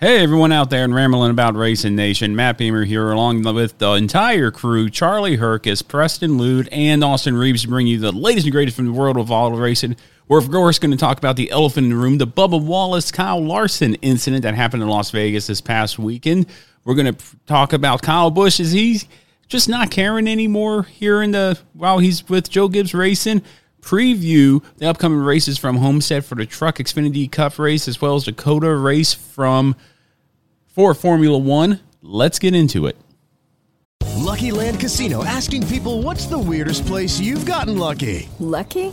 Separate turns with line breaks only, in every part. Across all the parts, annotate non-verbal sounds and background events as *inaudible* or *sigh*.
Hey, everyone out there and rambling about Racing Nation. Matt Beamer here, along with the entire crew Charlie Herkus, Preston Lude, and Austin Reeves to bring you the latest and greatest from the world of auto racing. We're, of course, going to talk about the elephant in the room, the Bubba Wallace Kyle Larson incident that happened in Las Vegas this past weekend. We're going to talk about Kyle Busch. Is he just not caring anymore here in the while he's with Joe Gibbs Racing? Preview the upcoming races from Homestead for the Truck Xfinity Cup race, as well as the COTA race from for Formula One. Let's get into it.
Lucky Land Casino asking people what's the weirdest place you've gotten lucky?
Lucky?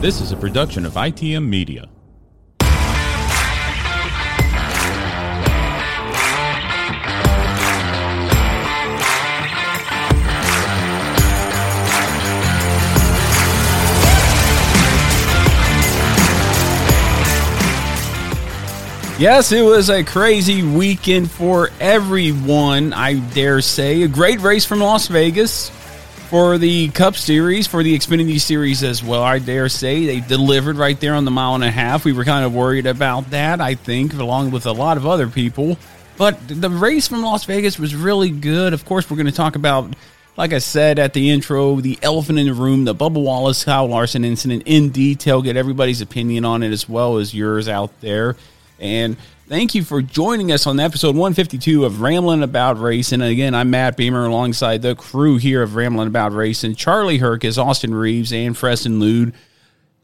This is a production of ITM Media. Yes, it was a crazy weekend for everyone, I dare say. A great race from Las Vegas for the Cup Series, for the Xfinity Series as well, I dare say. They delivered right there on the mile and a half. We were kind of worried about that, I think, along with a lot of other people. But the race from Las Vegas was really good. Of course, we're going to talk about, like I said at the intro, the elephant in the room, the Bubba Wallace, Kyle Larson incident in detail, get everybody's opinion on it as well as yours out there. And thank you for joining us on episode 152 of Rambling About Racing. And again, I'm Matt Beamer alongside the crew here of Rambling About Racing. Charlie Herkus, Austin Reeves, and Preston Lude.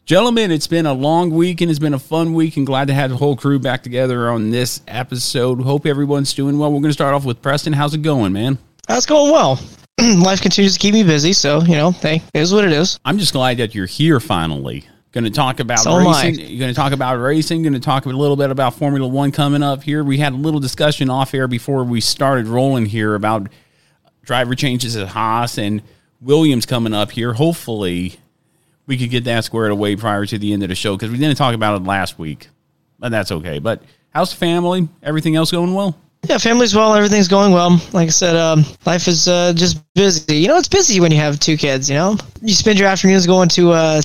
Gentlemen, it's been a long week and it's been a fun week and glad to have the whole crew back together on this episode. Hope everyone's doing well. We're going to start off with Preston. How's it going, man?
That's going well. *clears throat* Life continues to keep me busy, so you know, hey, it is what it is.
I'm just glad that you're here finally. Going to talk about
So
racing. You're going to talk about racing. Going to talk a little bit about Formula One coming up here. We had a little discussion off air before we started rolling here about driver changes at Haas and Williams coming up here. Hopefully, we could get that squared away prior to the end of the show because we didn't talk about it last week, but that's okay. But how's the family? Everything else going well?
Yeah, family's well, everything's going well. Like I said, um, life is uh, just busy. You know, it's busy when you have two kids. You know, you spend your afternoons going to uh,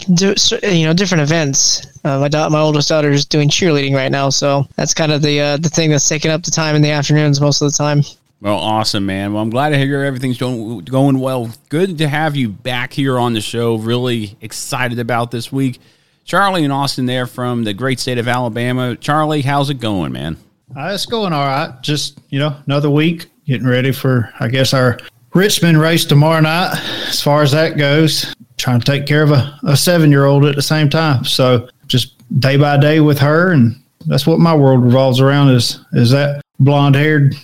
you know different events. Uh, my da- my oldest daughter is doing cheerleading right now, so that's kind of the uh, the thing that's taking up the time in the afternoons most of the time.
Well, awesome, man. Well, I'm glad to hear everything's going, going well. Good to have you back here on the show. Really excited about this week. Charlie and Austin there from the great state of Alabama. Charlie, how's it going, man?
Uh, it's going all right. Just, you know, another week getting ready for, I guess, our Richmond race tomorrow night. As far as that goes, trying to take care of a, a seven year old at the same time. So just day by day with her. And that's what my world revolves around is, is that blonde haired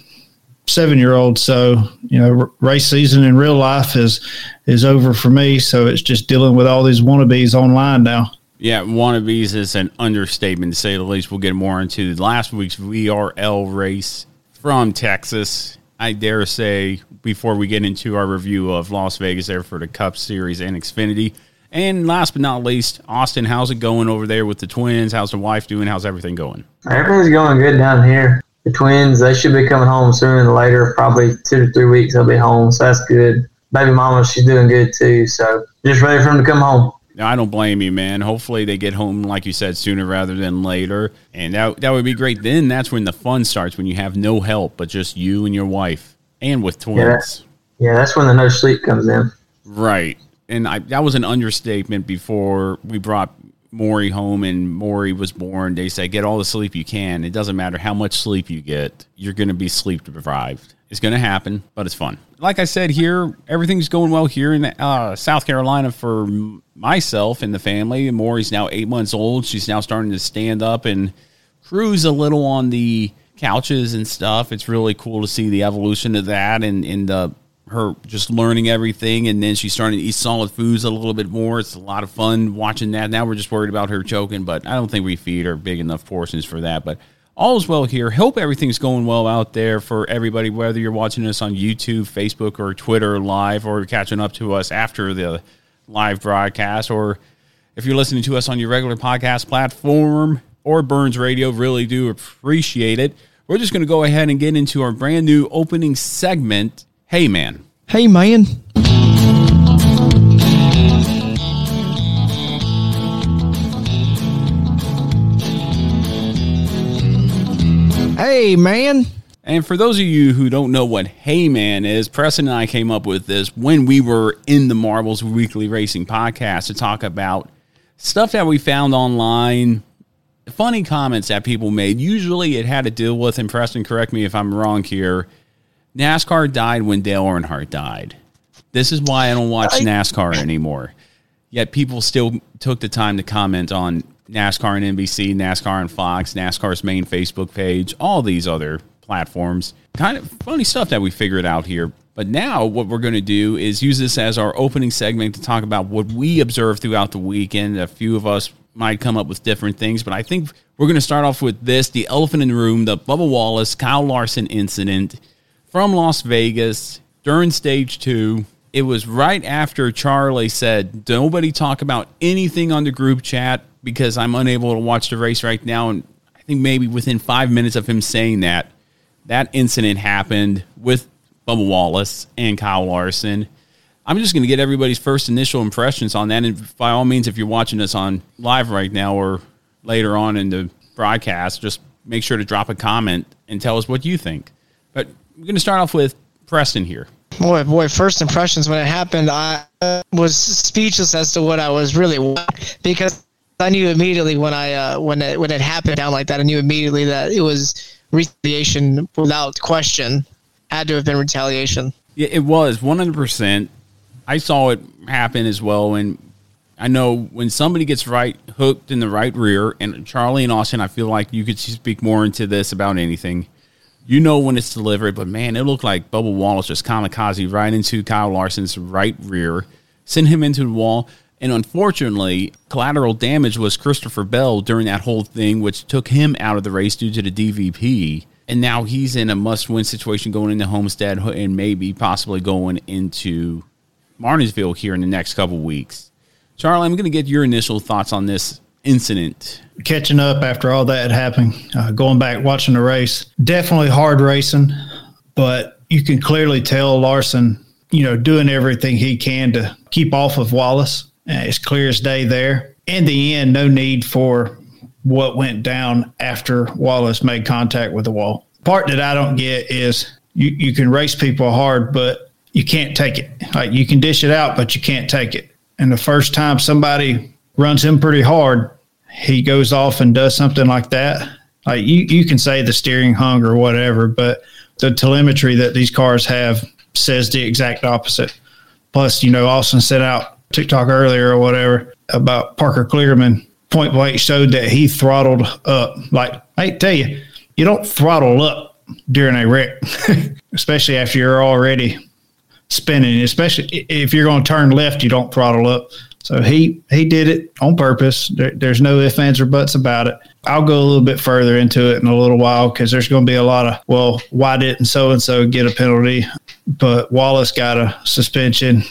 seven year old. So, you know, race season in real life is, is over for me. So it's just dealing with all these wannabes online now.
Yeah, wannabes is an understatement to say the least. We'll get more into last week's VRL race from Texas. I dare say, before we get into our review of Las Vegas there for the Cup Series and Xfinity. And last but not least, Austin, how's it going over there with the twins? How's the wife doing? How's everything going?
Everything's going good down here. The twins, they should be coming home sooner than later. Probably two to three weeks, they'll be home. So that's good. Baby mama, she's doing good too. So just ready for them to come home.
I don't blame you, man. Hopefully they get home, like you said, sooner rather than later, and that that would be great. Then that's when the fun starts, when you have no help but just you and your wife, and with twins.
Yeah, yeah that's when the no sleep comes in.
Right, and I, that was an understatement. Before we brought Maury home and Maury was born, they said get all the sleep you can. It doesn't matter how much sleep you get, you're going to be sleep deprived. It's going to happen, but it's fun. Like I said here, everything's going well here in uh, South Carolina for myself and the family. Maury's now eight months old. She's now starting to stand up and cruise a little on the couches and stuff. It's really cool to see the evolution of that and, and the her just learning everything and then she's starting to eat solid foods a little bit more. It's a lot of fun watching that. Now we're just worried about her choking, but I don't think we feed her big enough portions for that. But all is well here. Hope everything's going well out there for everybody, whether you're watching us on YouTube, Facebook, or Twitter live, or catching up to us after the live broadcast, or if you're listening to us on your regular podcast platform or Burns Radio, really do appreciate it. We're just going to go ahead and get into our brand new opening segment. Hey, man.
Hey, man. Hey, man.
And for those of you who don't know what Hey Man is, Preston and I came up with this when we were in the Marbles Weekly Racing podcast to talk about stuff that we found online, funny comments that people made. Usually it had to deal with, and Preston, correct me if I'm wrong here, NASCAR died when Dale Earnhardt died. This is why I don't watch NASCAR anymore. Yet people still took the time to comment on NASCAR and NBC, NASCAR and Fox, NASCAR's main Facebook page, all these other platforms. Kind of funny stuff that we figured out here. But now, what we're going to do is use this as our opening segment to talk about what we observed throughout the weekend. A few of us might come up with different things, but I think we're going to start off with this the elephant in the room, the Bubba Wallace, Kyle Larson incident from Las Vegas during stage two. It was right after Charlie said, Nobody talk about anything on the group chat because I'm unable to watch the race right now. And I think maybe within five minutes of him saying that, that incident happened with Bubba Wallace and Kyle Larson. I'm just going to get everybody's first initial impressions on that. And by all means, if you're watching us on live right now or later on in the broadcast, just make sure to drop a comment and tell us what you think. But we're going to start off with Preston here.
Boy, boy, first impressions when it happened, I was speechless as to what I was really because I knew immediately when I uh, when it when it happened down like that. I knew immediately that it was retaliation without question. Had to have been retaliation.
Yeah, it was 100%. I saw it happen as well. And I know when somebody gets right hooked in the right rear, and Charlie and Austin, I feel like you could speak more into this about anything. You know when it's delivered, but man, it looked like Bubba Wallace just kamikaze right into Kyle Larson's right rear, sent him into the wall. And unfortunately, collateral damage was Christopher Bell during that whole thing, which took him out of the race due to the DVP. And now he's in a must win situation going into Homestead and maybe possibly going into Martinsville here in the next couple weeks. Charlie, I'm going to get your initial thoughts on this incident.
Catching up after all that happened, uh, going back watching the race, definitely hard racing, but you can clearly tell Larson, you know, doing everything he can to keep off of Wallace. Uh, it's clear as day there. In the end, no need for what went down after Wallace made contact with the wall. Part that I don't get is you, you can race people hard, but you can't take it. Like you can dish it out, but you can't take it. And the first time somebody runs him pretty hard, he goes off and does something like that. Like you, you can say the steering hung or whatever, but the telemetry that these cars have says the exact opposite. Plus, you know, Austin sent out TikTok earlier or whatever about Parker Kligerman. Point blank showed that he throttled up. Like I tell you, you don't throttle up during a wreck, *laughs* especially after you're already spinning. Especially if you're going to turn left, you don't throttle up. So he he did it on purpose. There, there's no ifs, ands, or buts about it. I'll go a little bit further into it in a little while because there's going to be a lot of well, why didn't so and so get a penalty? But Wallace got a suspension.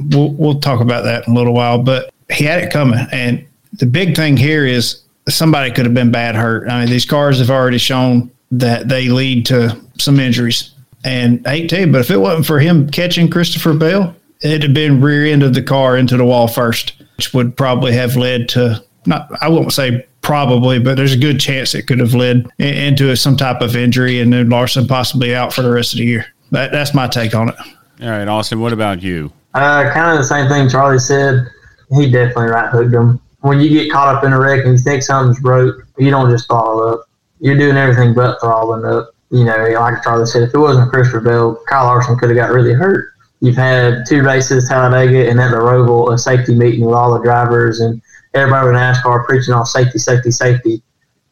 We'll, we'll talk about that in a little while. But he had it coming, and the big thing here is somebody could have been bad hurt. I mean, these cars have already shown that they lead to some injuries. And I hate to tell you, but if it wasn't for him catching Christopher Bell, it'd have been rear end of the car into the wall first, which would probably have led to not I won't say probably, but there's a good chance it could have led into some type of injury and then Larson possibly out for the rest of the year. That, that's my take on it.
All right, Austin, what about you?
Uh, kind of the same thing Charlie said. He definitely right hooked him. When you get caught up in a wreck and you think something's broke, you don't just throttle up. You're doing everything but throttling up. You know, like Charlie said, if it wasn't Christopher Bell, Kyle Larson could have got really hurt. You've had two races, Talladega and at the Roval, a safety meeting with all the drivers and everybody with NASCAR preaching on safety, safety, safety.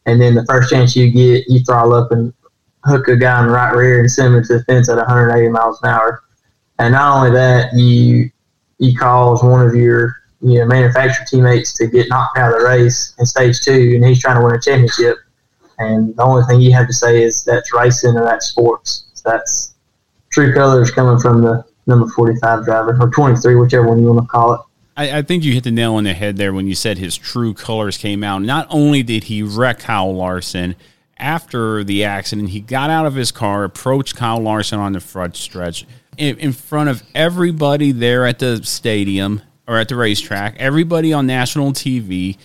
And then the first chance you get, you throttle up and hook a guy in the right rear and send him to the fence at 180 miles an hour. And not only that, you you cause one of your you know manufacturer teammates to get knocked out of the race in stage two, and he's trying to win a championship. And the only thing you have to say is that's racing or that's sports. So that's true colors coming from the number 45 driver or 23, whichever one you want to call it.
I, I, think you hit the nail on the head there when you said his true colors came out. Not only did he wreck Kyle Larson after the accident, he got out of his car, approached Kyle Larson on the front stretch in, in front of everybody there at the stadium or at the racetrack, everybody on national TV,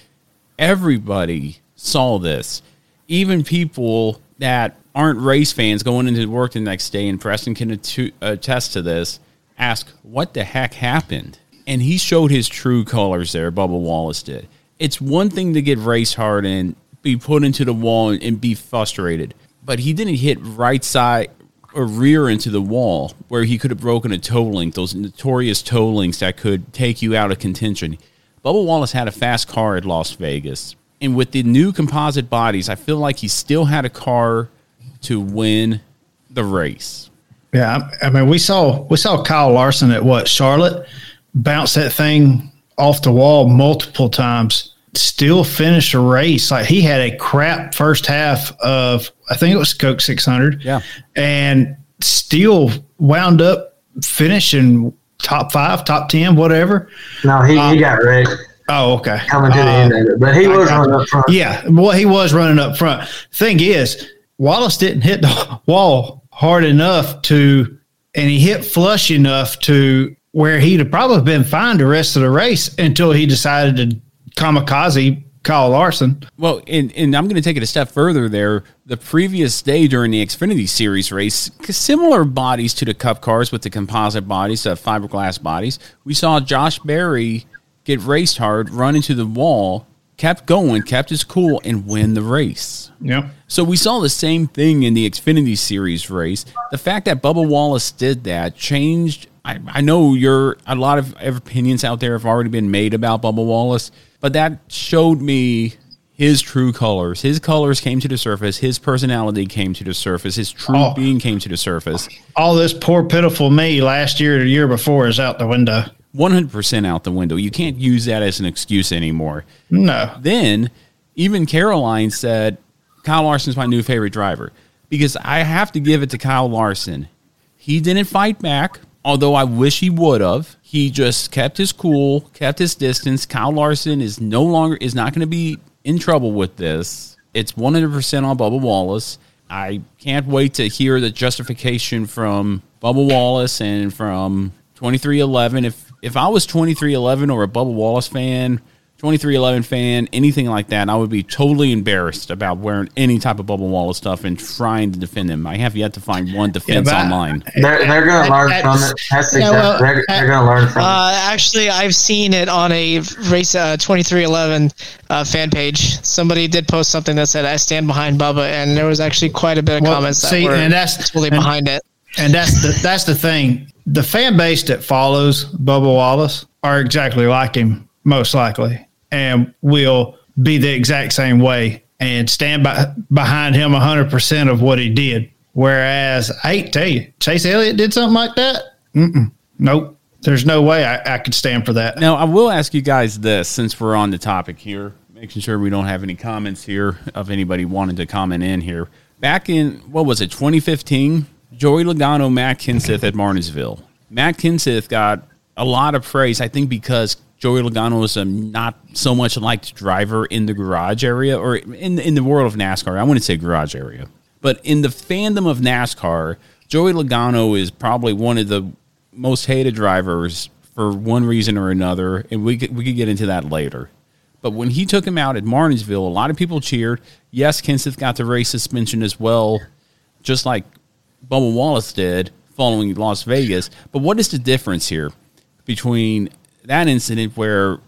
everybody saw this. Even people that aren't race fans going into work the next day, and Preston can attest to this ask, what the heck happened? And he showed his true colors there, Bubba Wallace did. It's one thing to get race hard and be put into the wall and be frustrated, but he didn't hit right side or rear into the wall where he could have broken a toe link, those notorious toe links that could take you out of contention. Bubba Wallace had a fast car at Las Vegas. And with the new composite bodies, I feel like he still had a car to win the race.
Yeah, I mean, we saw we saw Kyle Larson at what Charlotte bounce that thing off the wall multiple times. Still finish a race like he had a crap first half of I think it was Coke 600.
Yeah,
and still wound up finishing top five, top ten, whatever.
No, he, um, he got wrecked.
Oh, okay.
Coming to the uh, end of it, but he was running up front.
Yeah, well, he was running up front. Thing is, Wallace didn't hit the *laughs* wall hard enough to, and he hit flush enough to where he'd have probably been fine the rest of the race until he decided to kamikaze Kyle Larson.
Well, and, and I'm going to take it a step further there. The previous day during the Xfinity Series race, similar bodies to the Cup cars with the composite bodies, the fiberglass bodies, we saw Josh Berry get raced hard, run into the wall, kept going, kept his cool, and win the race.
Yeah.
So we saw the same thing in the Xfinity Series race. The fact that Bubba Wallace did that changed. I, I know you're a lot of opinions out there have already been made about Bubba Wallace, but that showed me his true colors. His colors came to the surface. His personality came to the surface. His true oh, being came to the surface.
All this poor, pitiful me last year or the year before is out the window.
100% out the window. You can't use that as an excuse anymore.
No.
Then, even Caroline said, Kyle Larson's my new favorite driver because I have to give it to Kyle Larson. He didn't fight back, although I wish he would have. He just kept his cool, kept his distance. Kyle Larson is no longer is not going to be in trouble with this. It's 100% on Bubba Wallace. I can't wait to hear the justification from Bubba Wallace and from 2311 if if I was 2311 or a Bubba Wallace fan 2311 fan, anything like that, I would be totally embarrassed about wearing any type of Bubba Wallace stuff and trying to defend him. I have yet to find one defense
but-
online.
They're, they're going to learn from it. That's
Yeah,
exactly,
well,
they're, they're going to learn from it.
Uh, actually, I've seen it on a race uh, 2311 uh, fan page. Somebody did post something that said, I stand behind Bubba, and there was actually quite a bit of
Well,
comments
see,
that were
and that's-
totally
and-
behind it.
And that's the that's the thing. The fan base that follows Bubba Wallace are exactly like him, most likely, and will be the exact same way and stand by, behind him hundred percent of what he did. Whereas I tell you, Chase Elliott did something like that. Mm-mm, nope. There's no way I, I could stand for that.
Now, I will ask you guys this since we're on the topic here, making sure we don't have any comments here of anybody wanting to comment in here. Back in, what was it, 2015? Joey Logano, Matt Kenseth at Martinsville. Matt Kenseth got a lot of praise, I think, because Joey Logano is a not so much liked driver in the garage area or in, in the world of NASCAR. I wouldn't say garage area, but in the fandom of NASCAR, Joey Logano is probably one of the most hated drivers for one reason or another, and we could, we could get into that later. But when he took him out at Martinsville, a lot of people cheered. Yes, Kenseth got the race suspension as well, just like Bubba Wallace did following Las Vegas. But what is the difference here between that incident where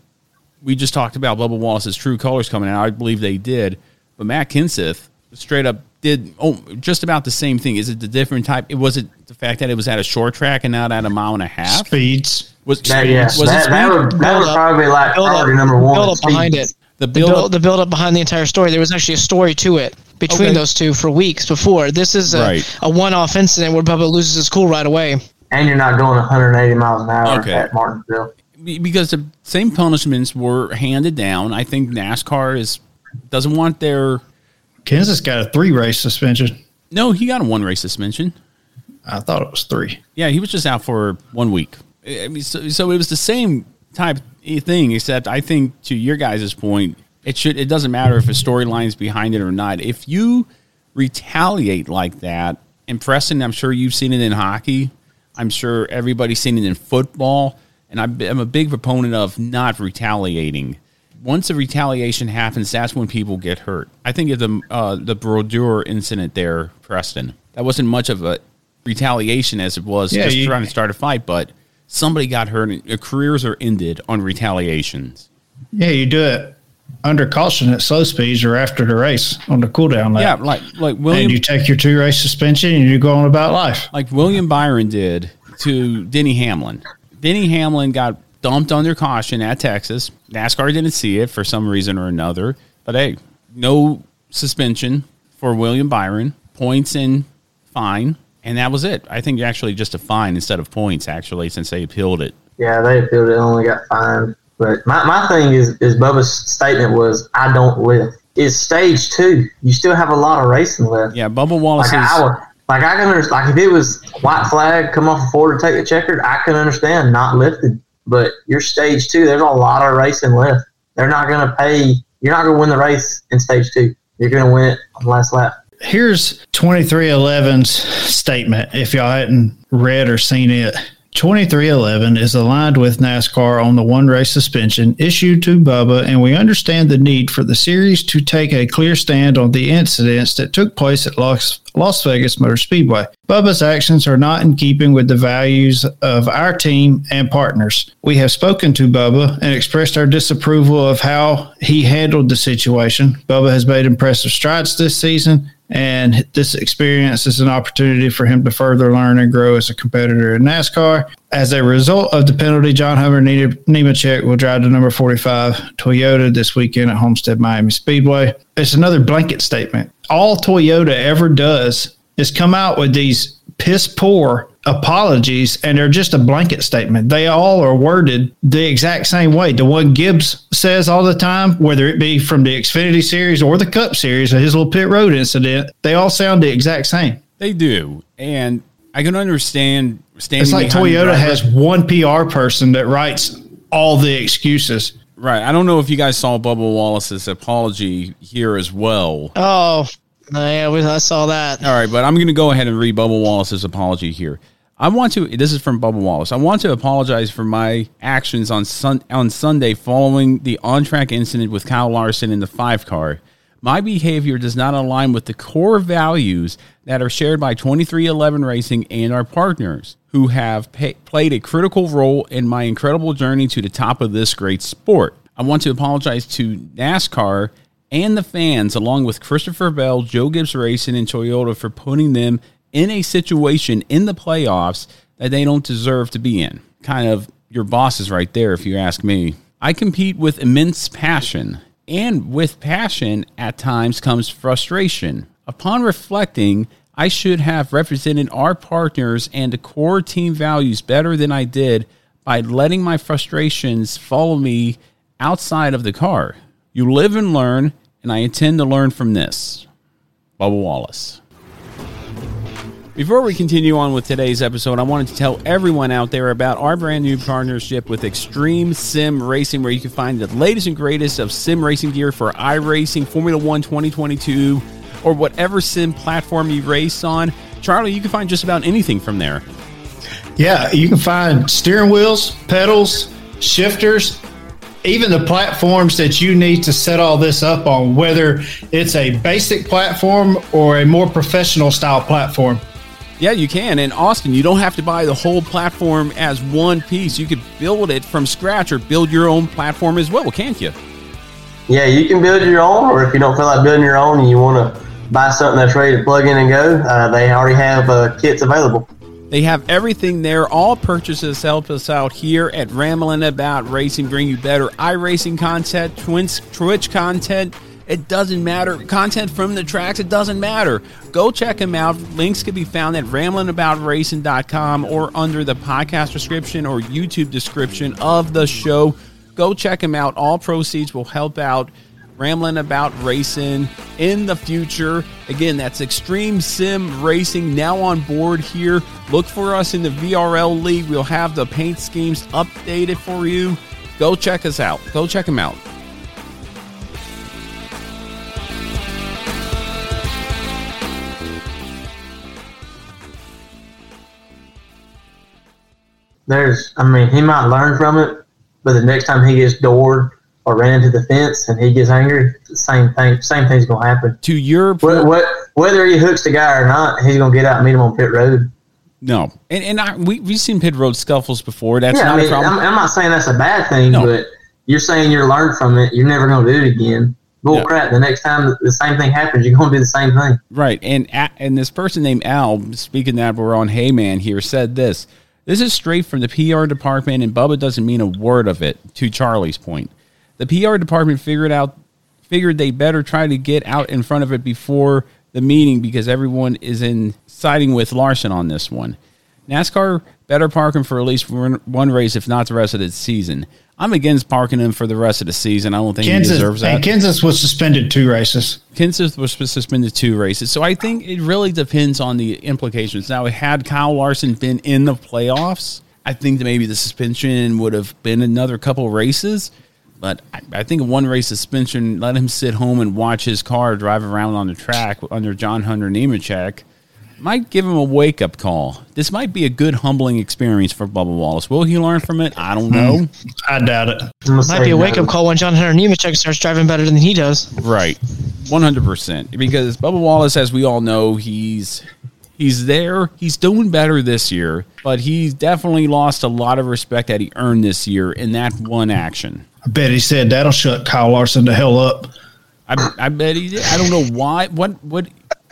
we just talked about Bubba Wallace's true colors coming out? I believe they did, but Matt Kenseth straight up did oh just about the same thing. Is it the different type? It was it the fact that it was at a short track and not at a mile and a half.
Speeds
was
That- yeah,
was it
that- that
speed?
would- that would probably like
Build up-
priority number one,
Build up
speed.
behind it.
The
The
build
build,
up-
the build up behind the entire story. There was actually a story to it between
Okay.
those two for weeks before. This is a,
Right.
a one off incident where Bubba loses his cool right away.
And you're not going 180 miles an hour
Okay.
at Martinsville.
Because the same punishments were handed down. I think NASCAR is doesn't want their
Kenseth got a three race suspension.
no. He got a one race suspension.
I thought it was three.
Yeah, he was just out for one week. I mean, so, so it was the same type thing, except I think to your guys' point, it should. It doesn't matter if a storyline's behind it or not. If you retaliate like that, and Preston, I'm sure you've seen it in hockey. I'm sure everybody's seen it in football, and I'm I'm a big proponent of not retaliating. Once a retaliation happens, that's when people get hurt. I think of the uh, the Brodeur incident there, Preston. That wasn't much of a retaliation as it was
Yeah,
just
you-
trying to start a fight, but somebody got hurt and careers are ended on retaliations.
Yeah, you do it under caution at slow speeds or after the race on the cool down lap.
Yeah, like like William
and you take your two race suspension and you go on about life.
like William Byron did to Denny Hamlin. Denny Hamlin got dumped under caution at Texas. NASCAR didn't see it for some reason or another. But hey, no suspension for William Byron, points and fine, and that was it. I think actually just a fine instead of points, actually, since they appealed it.
Yeah, they appealed it only got fined. But my, my thing is, is Bubba's statement was, I don't lift. It's stage two. You still have a lot of racing left.
Yeah, Bubba Wallace
Like,
is.
I like I can understand, like if it was white flag, come off a Ford to take the checkered, I can understand not lifted. But you're stage two. There's a lot of racing left. They're not going to pay. You're not going to win the race in stage two. You're going to win it on the last lap.
Here's 2311's statement if y'all hadn't read or seen it. 2311 is aligned with NASCAR on the one race suspension issued to Bubba, and we understand the need for the series to take a clear stand on the incidents that took place at Las, Las Vegas Motor Speedway. Bubba's actions are not in keeping with the values of our team and partners. We have spoken to Bubba and expressed our disapproval of how he handled the situation. Bubba has made impressive strides this season, and this experience is an opportunity for him to further learn and grow as a competitor in NASCAR. As a result of the penalty, John Hunter Nemechek will drive the number 45 Toyota this weekend at Homestead Miami Speedway. It's another blanket statement. All Toyota ever does is come out with these piss poor apologies and they're just a blanket statement. They all are worded the exact same way. The one Gibbs says all the time, whether it be from the Xfinity series or the Cup series or his little pit road incident, they all sound the exact same.
They do, and I can understand standing.
It's like Toyota has one PR person that writes all the excuses.
Right. I don't know if you guys saw Bubba Wallace's apology here as well.
Oh, yeah, I saw that.
All right, but I'm going to go ahead and read Bubba Wallace's apology here. I want to. This is from Bubba Wallace. I want to apologize for my actions on sun, on Sunday following the on track incident with Kyle Larson in the five car. My behavior does not align with the core values that are shared by 2311 Racing and our partners, who have pay, played a critical role in my incredible journey to the top of this great sport. I want to apologize to NASCAR and the fans, along with Christopher Bell, Joe Gibbs Racing, and Toyota for putting them in a situation in the playoffs that they don't deserve to be in. Kind of your bosses right there, if you ask me. I compete with immense passion, and with passion at times comes frustration. Upon reflecting, I should have represented our partners and the core team values better than I did by letting my frustrations follow me outside of the car. You live and learn, and I intend to learn from this. Bubba Wallace. Before we continue on with today's episode, I wanted to tell everyone out there about our brand new partnership with Extreme Sim Racing, where you can find the latest and greatest of sim racing gear for iRacing, Formula One 2022, or whatever sim platform you race on. Charlie, you can find just about anything from there.
Yeah, you can find steering wheels, pedals, shifters, even the platforms that you need to set all this up on, whether it's a basic platform or a more professional style platform.
Yeah, you can. And Austin, you don't have to buy the whole platform as one piece. You could build it from scratch or build your own platform as well, can't you?
Yeah, you can build your own, or if you don't feel like building your own and you want to buy something that's ready to plug in and go, uh, they already have uh, kits available.
They have everything there. All purchases help us out here at Rambling About Racing, bring you better iRacing content, Twins, Twitch content. It doesn't matter. Content from the tracks, it doesn't matter. Go check them out. Links can be found at ramblingaboutracing.com or under the podcast description or YouTube description of the show. Go check them out. All proceeds will help out rambling about racing in the future. Again, that's Extreme Sim Racing now on board here. Look for us in the VRL League. We'll have the paint schemes updated for you. Go check us out. Go check them out.
There's, I mean, he might learn from it, but the next time he gets doored or ran into the fence and he gets angry, the same thing, same thing's gonna happen.
To your
what, what, whether he hooks the guy or not, he's gonna get out and meet him on pit road.
No, and and I, we we've seen pit road scuffles before. That's
yeah,
not
I mean,
a problem.
I'm, I'm not saying that's a bad thing,
No.
but you're saying you're learned from it. You're never gonna do it again. Bull
Yeah.
crap! The next time the same thing happens, you're gonna do the same thing.
Right, and and this person named Al, speaking that we're on Hey Man here, said this. This is straight from the PR department, and Bubba doesn't mean a word of it. To Charlie's point, the PR department figured out figured they better try to get out in front of it before the meeting because everyone is in siding with Larson on this one. NASCAR better park him for at least one, race, if not the rest of the season. I'm against parking him for the rest of the season. I don't think he deserves that.
and Kenseth was suspended two races.
Kenseth was suspended two races. So I think it really depends on the implications. Now, had Kyle Larson been in the playoffs, I think that maybe the suspension would have been another couple races. But I, I think a one race suspension, let him sit home and watch his car drive around on the track under John Hunter Nemechek, might give him a wake up call. This might be a good humbling experience for Bubba Wallace. Will he learn from it? I don't know. Hmm.
I doubt it.
Might be a wake up call when John Hunter Nemechek starts driving better than he does.
Right. 100%. Because Bubba Wallace, as we all know, he's he's there. He's doing better this year, but he's definitely lost a lot of respect that he earned this year in that one action.
I bet he said that'll shut Kyle Larson the hell up.
I, I bet he did. I don't know why. What, what,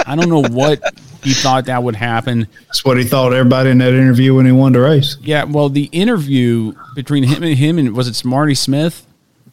I don't know what he thought that would happen.
That's what he thought everybody in that interview when he won the race.
Yeah, well, the interview between him and him and was it Smarty Smith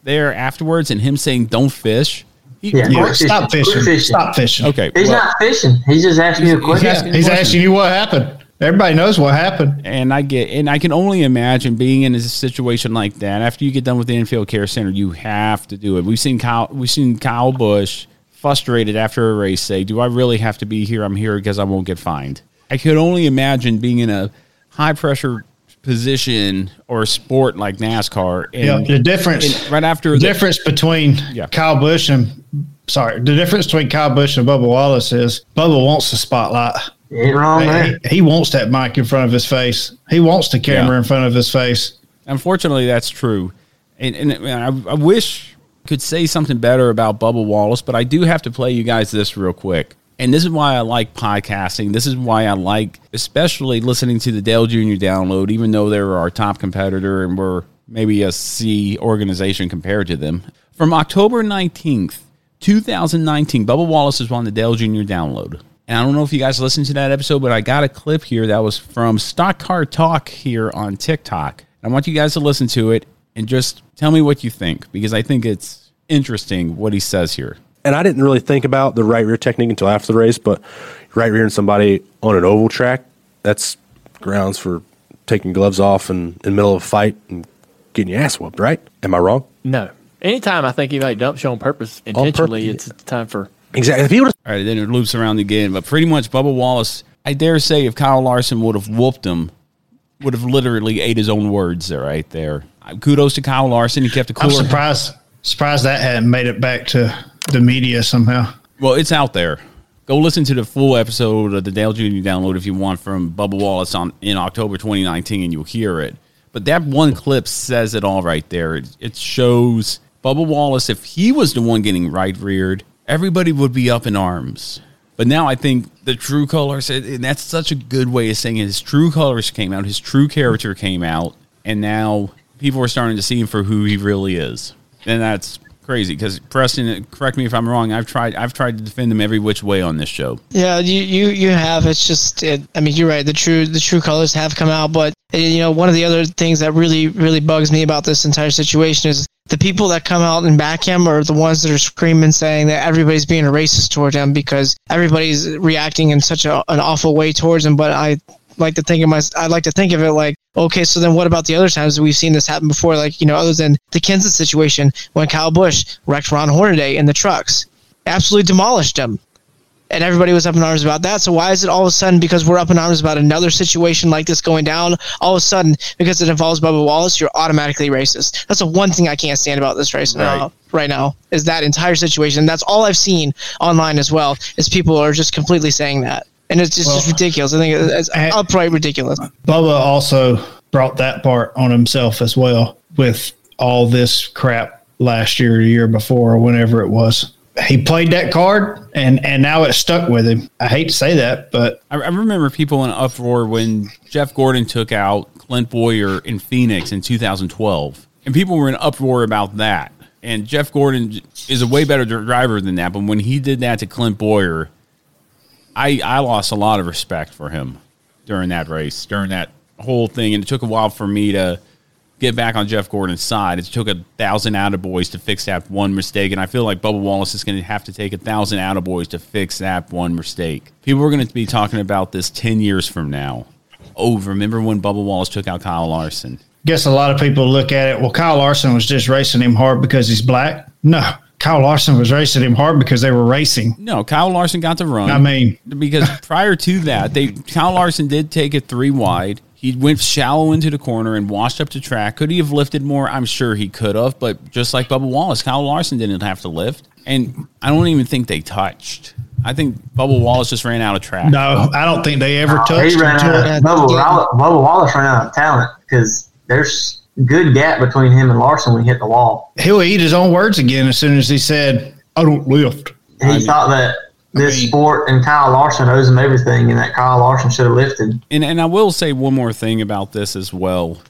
there afterwards, and him saying "Don't fish." He,
Yeah,
Yeah, stop
fishing.
fishing. Stop fishing.
Okay,
He's
well-
not fishing. He's just asking you a
He's
question.
asking-
He's
Listen.
asking you what happened. Everybody knows what happened.
And I get, and I can only imagine being in a situation like that. After you get done with the infield care center, you have to do it. We've seen Kyle, we've seen Kyle Busch frustrated after a race say, "Do I really have to be here? I'm here because I won't get fined." I could only imagine being in a high pressure position or a sport like NASCAR. And,
Yeah, the difference
and right after
the
the,
difference between
Yeah.
Kyle Busch and sorry, the difference between Kyle Busch and Bubba Wallace is Bubba wants the spotlight.
Ain't wrong there.
He, he wants that mic in front of his face. He wants the camera
Yeah.
in front of his face.
Unfortunately, that's true. And, and I, I wish I could say something better about Bubba Wallace, but I do have to play you guys this real quick. And this is why I like podcasting. This is why I like, especially listening to the Dale Jr. download, even though they're our top competitor and we're maybe a C organization compared to them. From October 19th, 2019, Bubba Wallace is on the Dale Jr. download. And I don't know if you guys listened to that episode, but I got a clip here that was from Stock Car Talk here on TikTok. I want you guys to listen to it and just tell me what you think because I think it's interesting what he says here.
And I didn't really think about the right rear technique until after the race, but right rearing somebody on an oval track, that's grounds for taking gloves off and in the middle of a fight and getting your ass whooped, right? Am I wrong?
No. Anytime I think you make dump show on purpose intentionally, it's time for
Exactly. If he would
All right, then it loops around again. But pretty much, Bubba Wallace, I dare say, if Kyle Larson would have whooped him, would have literally ate his own words there, right there. Uh, Kudos to Kyle Larson. He kept a
I'm surprised surprised that hadn't made it back to the media somehow.
Well, it's out there. Go listen to the full episode of the Dale Jr. download if you want from Bubba Wallace on in October 2019, and you'll hear it. But that one clip says it all right there. It, it shows Bubba Wallace. If he was the one getting right reared, everybody would be up in arms. But now I think the true colors, and that's such a good way of saying it. His true colors came out, his true character came out, and now people are starting to see him for who he really is. And that's crazy because Preston, correct me if I'm wrong. I've tried, I've tried to defend him every which way on this show.
Yeah, you you you have. It's just, it, I mean, you're right. The true the true colors have come out, but you know, one of the other things that really really bugs me about this entire situation is the people that come out and back him are the ones that are screaming, saying that everybody's being a racist toward him because everybody's reacting in such a, an awful way towards him. But I like to think of my, I like to think of it like, okay, so then what about the other times that we've seen this happen before? Like, you know, other than the Kenseth situation when Kyle Busch wrecked Ron Hornaday in the trucks, absolutely demolished him and everybody was up in arms about that. So why is it all of a sudden because we're up in arms about another situation like this going down, all of a sudden because it involves Bubba Wallace, you're automatically racist? That's the one thing I can't stand about this race right. now. Right now is that entire situation. That's all I've seen online as well. Is people are just completely saying that, and it's just, just ridiculous. I think it's, it's upright ridiculous.
Bubba also brought that part on himself as well with all this crap last year, the year before, or whenever it was. He played that card, and and now it stuck with him. I hate to say that, but
I, I remember people in uproar when Jeff Gordon took out Clint Bowyer in Phoenix in 2012, and people were in uproar about that. And Jeff Gordon is a way better driver than that, but when he did that to Clint Bowyer, I I lost a lot of respect for him during that race, during that whole thing, and it took a while for me to get back on Jeff Gordon's side. It took a thousand attaboys to fix that one mistake, and I feel like Bubba Wallace is going to have to take a thousand attaboys to fix that one mistake. People are going to be talking about this 10 years from now. Oh, remember when Bubba Wallace took out Kyle Larson?
guess a lot of people look at it. Well, Kyle Larson was just racing him hard because he's black. No, Kyle Larson was racing him hard because they were racing.
No, Kyle Larson got the run.
I mean,
because *laughs* prior to that, they Kyle Larson did take it three wide. He went shallow into the corner and washed up the track. Could he have lifted more? I'm sure he could have, but just like Bubba Wallace, Kyle Larson didn't have to lift. And I don't even think they touched. I think Bubba Wallace just ran out of track.
No, I don't think they ever touched
he ran out of, Bubba, Bubba Wallace ran out of talent because there's good gap between him and Larson when he hit the wall.
he'll eat his own words again as soon as he said, "I don't lift."
He thought that this sport and Kyle Larson owes him everything, and that Kyle Larson should have lifted.
And and I will say one more thing about this as well.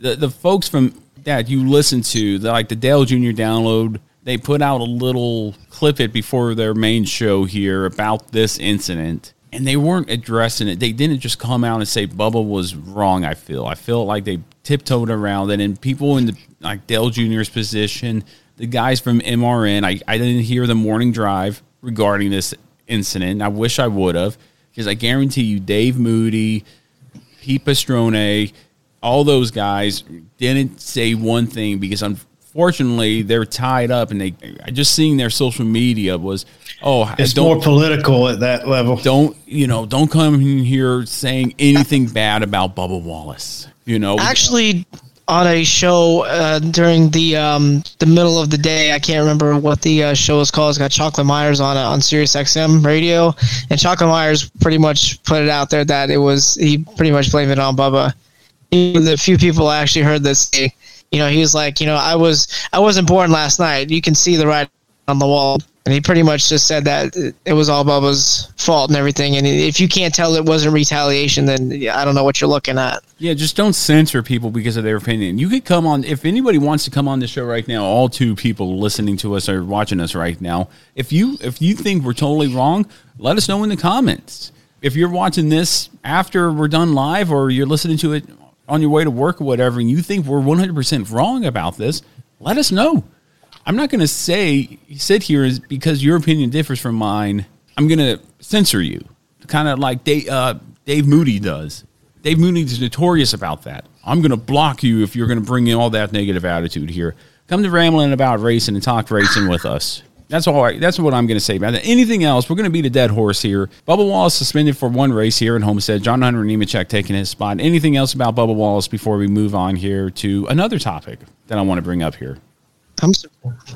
The the folks from that you listen to, the, like the Dale Jr. download, they put out a little clip it before their main show here about this incident. And they weren't addressing it. They didn't just come out and say Bubba was wrong, I feel. I feel like they tiptoed around it and people in the like Dale Jr.'s position, the guys from MRN, I, I didn't hear the morning drive regarding this incident. I wish I would have, because I guarantee you Dave Moody, Pete Pistone, all those guys didn't say one thing because unfortunately they're tied up and they just seeing their social media was oh
It's
don't-
more political at that level.
Don't you know? Don't come in here saying anything bad about Bubba Wallace. You know,
Actually, on a show uh, during the um, the middle of the day. I can't remember what the uh, show is called. It's got Chocolate Myers on it on Sirius XM radio, and Chocolate Myers pretty much put it out there that it was he pretty much blamed it on Bubba. He, the few people I actually heard this say, you know, he was like, you know, I was I wasn't born last night. You can see the writing on the wall. And he pretty much just said that it was all Bubba's fault and everything. And if you can't tell it wasn't retaliation, then I don't know what you're looking at.
Yeah, just don't censor people because of their opinion. You could come on if anybody wants to come on the show right now. All two people listening to us or watching us right now. If you if you think we're totally wrong, let us know in the comments. If you're watching this after we're done live or you're listening to it on your way to work or whatever, and you think we're 100% wrong about this, let us know. I'm not going to say sit here is because your opinion differs from mine. I'm going to censor you, kind of like Dave, uh, Dave Moody does. Dave Moody is notorious about that. I'm going to block you if you're going to bring in all that negative attitude here. Come to rambling about racing and talk racing with us. That's all. Right. That's what I'm going to say about it. Anything else? We're going to beat a dead horse here. Bubba Wallace suspended for one race here in Homestead. John Hunter Nemechek taking his spot. Anything else about Bubba Wallace before we move on here to another topic that I want to bring up here?
I'm su-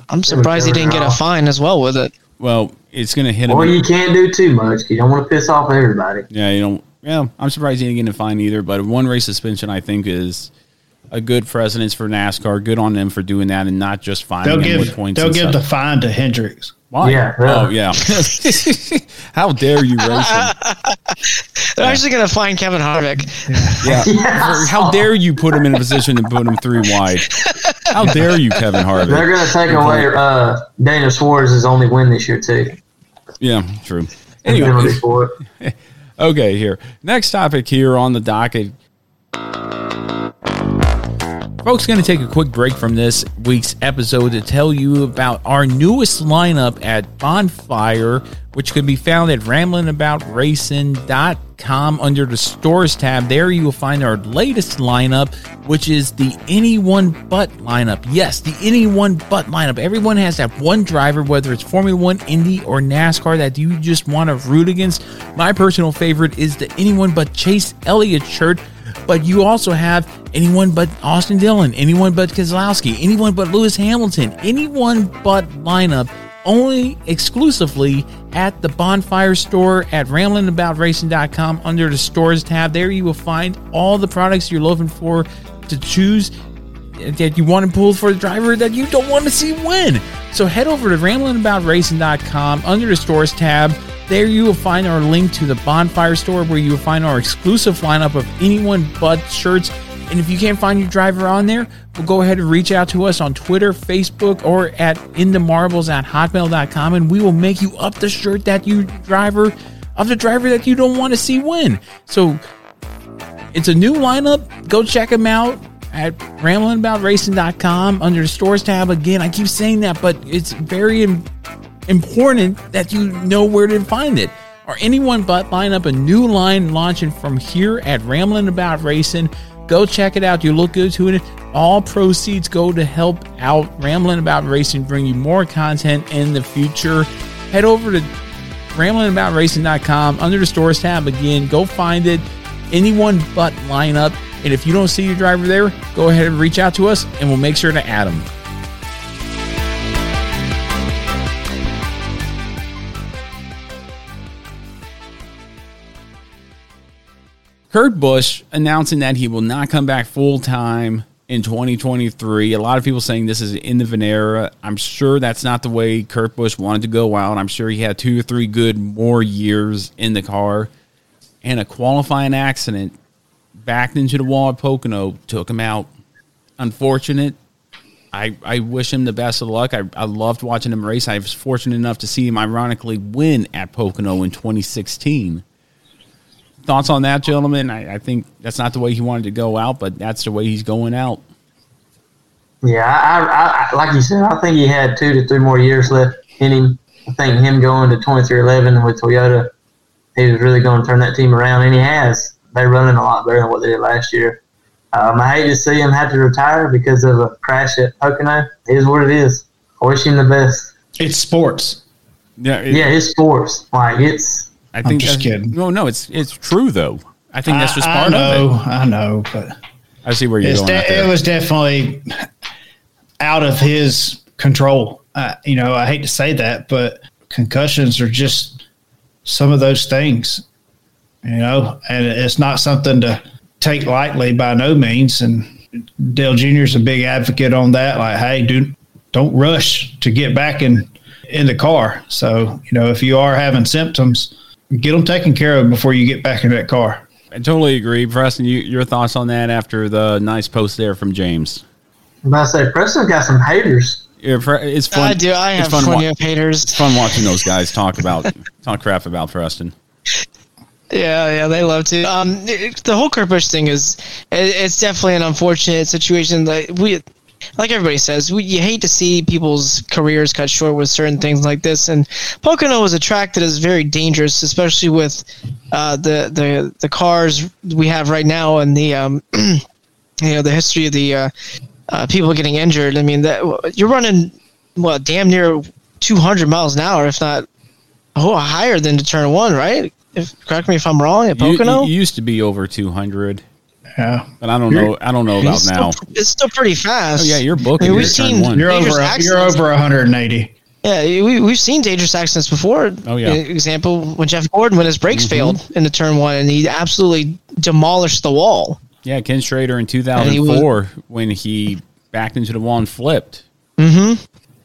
I'm surprised he didn't get a fine as well with it.
Well, it's going to hit him.
Well, you can't do too much. You don't want to piss off everybody.
Yeah, you don't. Yeah, I'm surprised he didn't get a fine either. But one race suspension, I think, is a good precedence for NASCAR. Good on them for doing that and not just fining
They'll
him
give
with points.
they'll give
stuff.
the fine to Hendricks.
Why?
Yeah,
Oh yeah. *laughs* How dare you racing? *laughs*
They're actually going to fine Kevin Harvick. *laughs*
Yeah. For- How dare you put him in a position to put him three wide? How dare you, Kevin Harvick?
They're going to take away uh, Dana Suarez's only win this year too.
Yeah, true. Anyway, okay, here. Next topic here on the docket. Folks, going to take a quick break from this week's episode to tell you about our newest lineup at Bonfire, which can be found at ramblinaboutracing.com under the stores tab. There you will find our latest lineup, which is the anyone but lineup. Yes, the anyone but lineup. Everyone has that one driver, whether it's Formula One, Indy, or NASCAR, that you just want to root against. My personal favorite is the anyone but Chase Elliott shirt but you also have anyone but Austin Dillon, anyone but Kozlowski, anyone but Lewis Hamilton, anyone but lineup only exclusively at the Bonfire store at ramblingaboutracing.com under the stores tab. There you will find all the products you're looking for to choose uh, that you want to pull for the driver that you don't want to see win. So head over to ramblingaboutracing.com under the stores tab. There you will find our link to the Bonfire store where you will find our exclusive lineup of anyone but shirts. And if you can't find your driver on there, well, go ahead and reach out to us on Twitter, Facebook, or at inthemarbles at hotmail.com and we will make you up the shirt that you driver of the driver that you don't want to see win. So it's a new lineup. Go check them out at ramblingaboutracing.com under the stores tab. Again, I keep saying that, but it's very important that you know where to find it. Or anyone but line up a new line launching from here at Rambling About Racing. Go check it out. You look good to it. All proceeds go to help out Rambling About Racing, bring you more content in the future. Head over to ramblingaboutracing.com under the stores tab again. Go find it. Anyone but lineup. And if you don't see your driver there, go ahead and reach out to us and we'll make sure to add them. Kurt Busch announcing that he will not come back full time in 2023. A lot of people saying this is in the Venera. I'm sure that's not the way Kurt Busch wanted to go out. I'm sure he had two or three good more years in the car. And a qualifying accident backed into the wall at Pocono took him out. Unfortunate. I, I wish him the best of luck. I, I loved watching him race. I was fortunate enough to see him ironically win at Pocono in 2016 thoughts on that, gentlemen? I, I think that's not the way he wanted to go out, but that's the way he's going out.
Yeah, I, I, I like you said, I think he had two to three more years left in him. I think him going to 2311 with Toyota, he was really going to turn that team around, and he has. They're running a lot better than what they did last year. Um, I hate to see him have to retire because of a crash at Pocono. It is what it is. I wish him the best.
It's sports.
Yeah,
yeah, it's sports. Like it's.
I think
just
that's-
kidding.
No, no, it's it's true though. I think that's just
I-
part
I know,
of it.
I know, but
I see where you're going.
de- it was definitely out of his control. Uh, you know, I hate to say that, but concussions are just some of those things. You know, and it's not something to take lightly by no means. And Dale Jr. is a big advocate on that. Like, hey, do don't rush to get back in in the car. So, you know, if you are having symptoms, get them taken care of before you get back in that car.
I totally agree, Preston. You, your thoughts on that after the nice post there from James?
I'm about to say, Preston's got some haters.
Yeah, it's fun.
I do. I
it's
have
fun
plenty
wa-
of haters.
It's fun watching those guys talk about *laughs* talk crap about Preston.
Yeah, yeah, they love to. Um, it- the whole Kurt Busch thing is, it, it's definitely an unfortunate situation. Like we, like everybody says, we, you hate to see people's careers cut short with certain things like this. And Pocono is a track that is very dangerous, especially with uh, the the the cars we have right now and the um, *clears throat* you know, the history of the uh, uh, people getting injured. I mean, that you're running well damn near 200 miles an hour, if not oh higher than to turn one, right? If, correct me if I'm wrong. At Pocono,
you used to be over two hundred.
Yeah,
but I don't know. I don't know about now.
Still, it's still pretty fast.
Oh yeah, you're booking.
I mean, we've seen
one.
You're
dangerous
over. You're over 180.
Yeah, we, we've seen dangerous accidents before.
Oh, yeah.
Example when Jeff Gordon, when his brakes
Mhm.
failed in the turn one, and he absolutely demolished the wall.
Yeah, Ken Schrader in
And he
2004 when he backed into the wall and flipped.
Mm-hmm.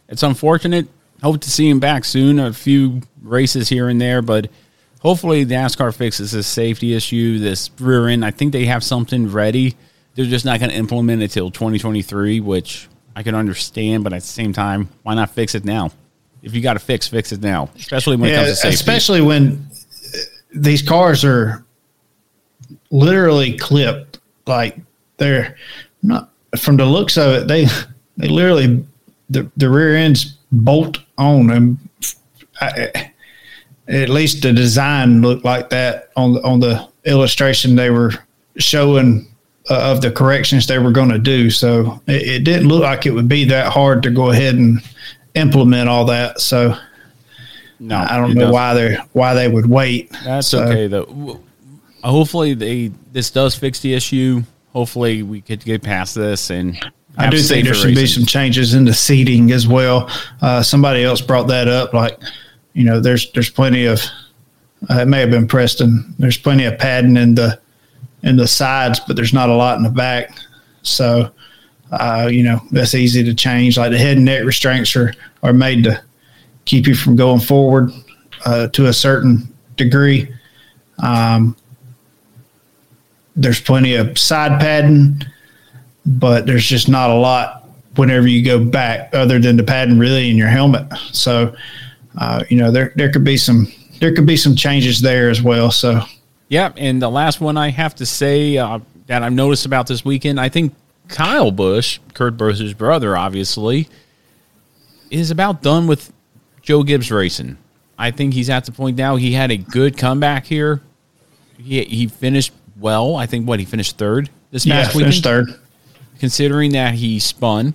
It's unfortunate. Hope to see him back soon. A few races here and there, but hopefully NASCAR fixes this safety issue, this rear end. I think they have something ready. They're just not going to implement it till 2023, which I can understand. But at the same time, why not fix it now? If you got to fix, fix it now. Especially when it comes to safety.
especially when these cars are literally clipped. Like they're not from the looks of it, they they literally the the rear ends bolt on, and I, at least the design looked like that on the on the illustration they were showing uh, of the corrections they were going to do. So it, it didn't look like it would be that hard to go ahead and implement all that. So
no,
I don't know
doesn't.
why they why they would wait.
That's
So-
okay though. Hopefully they this does fix the issue. Hopefully we could get past this and
I do think there should be some changes in the seating as well. Uh, somebody else brought that up. Like, you know, there's there's plenty of uh, it may have been Preston. There's plenty of padding in the in the sides, but there's not a lot in the back. So, uh, you know, that's easy to change. Like the head and neck restraints are are made to keep you from going forward uh, to a certain degree. Um, there's plenty of side padding but there's just not a lot whenever you go back other than the padding really in your helmet. So, uh, you know, there, there could be some, there could be some changes there as well. So
Yeah, and the last one I have to say uh, that I've noticed about this weekend, I think Kyle Busch, Kurt Busch's brother, obviously, is about done with Joe Gibbs racing. I think he's at the point now. He had a good comeback here. He he finished well. I think what he finished third this
yeah,
past weekend.
finished third.
Considering that he spun,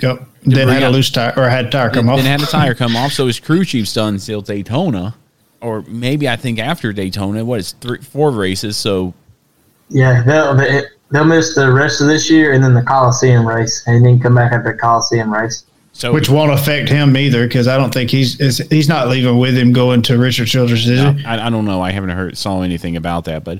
Yep. Then
bring
had a loose tire or had tire come
then
off.
had a tire come off. So his crew chief's done until Daytona, or maybe I think after Daytona. What is three, four races? So
Yeah, they'll they, they'll miss the rest of this year and then the Coliseum race, and then come back after the Coliseum race.
So
which won't affect him either because I don't think he's he's not leaving with him going to Richard Childress, is
No,
he?
I, I don't know. I haven't heard saw anything about that. But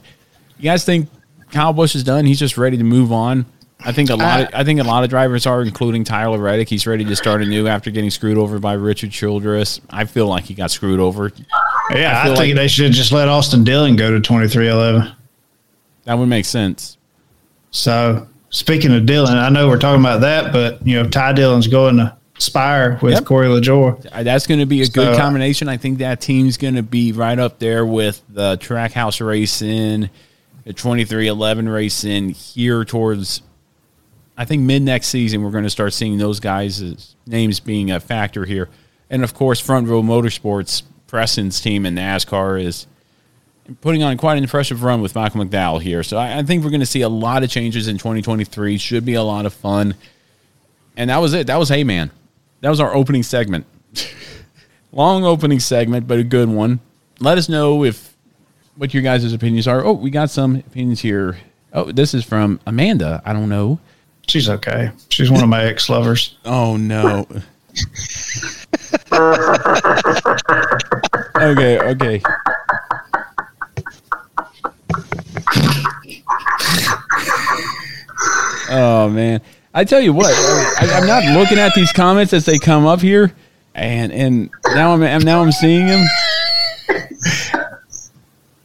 you guys think Kyle Busch is done? He's just ready to move on. I think a lot. Of, I think a lot of drivers are, including Tyler Reddick. He's ready to start anew after getting screwed over by Richard Childress. I feel like he got screwed over.
Yeah, I,
feel
think
like
they should just let Austin Dillon go to twenty three eleven.
that would make sense.
So speaking of Dillon, I know we're talking about that, but you know Ty Dillon's going to Spire with
Yep.
Corey LaJoie.
Uh, That's going to be a good combination. I think that team's going to be right up there with the Trackhouse racing, the twenty three eleven racing here towards. I think mid next season we're going to start seeing those guys' names being a factor here, and of course Front Row Motorsports Preston's team in NASCAR is putting on quite an impressive run with Michael McDowell here. So I, I think we're going to see a lot of changes in 2023. Should be a lot of fun. And that was it. That was Hey Man. That was our opening segment. *laughs* Long opening segment, but a good one. Let us know if what your guys' opinions are. Oh, we got some opinions here. Oh, this is from Amanda. I don't know.
She's okay. She's one of my ex lovers. *laughs*
Oh no. okay, okay. Oh man, I tell you what, I, I'm not looking at these comments as they come up here, and and now I'm now I'm seeing them.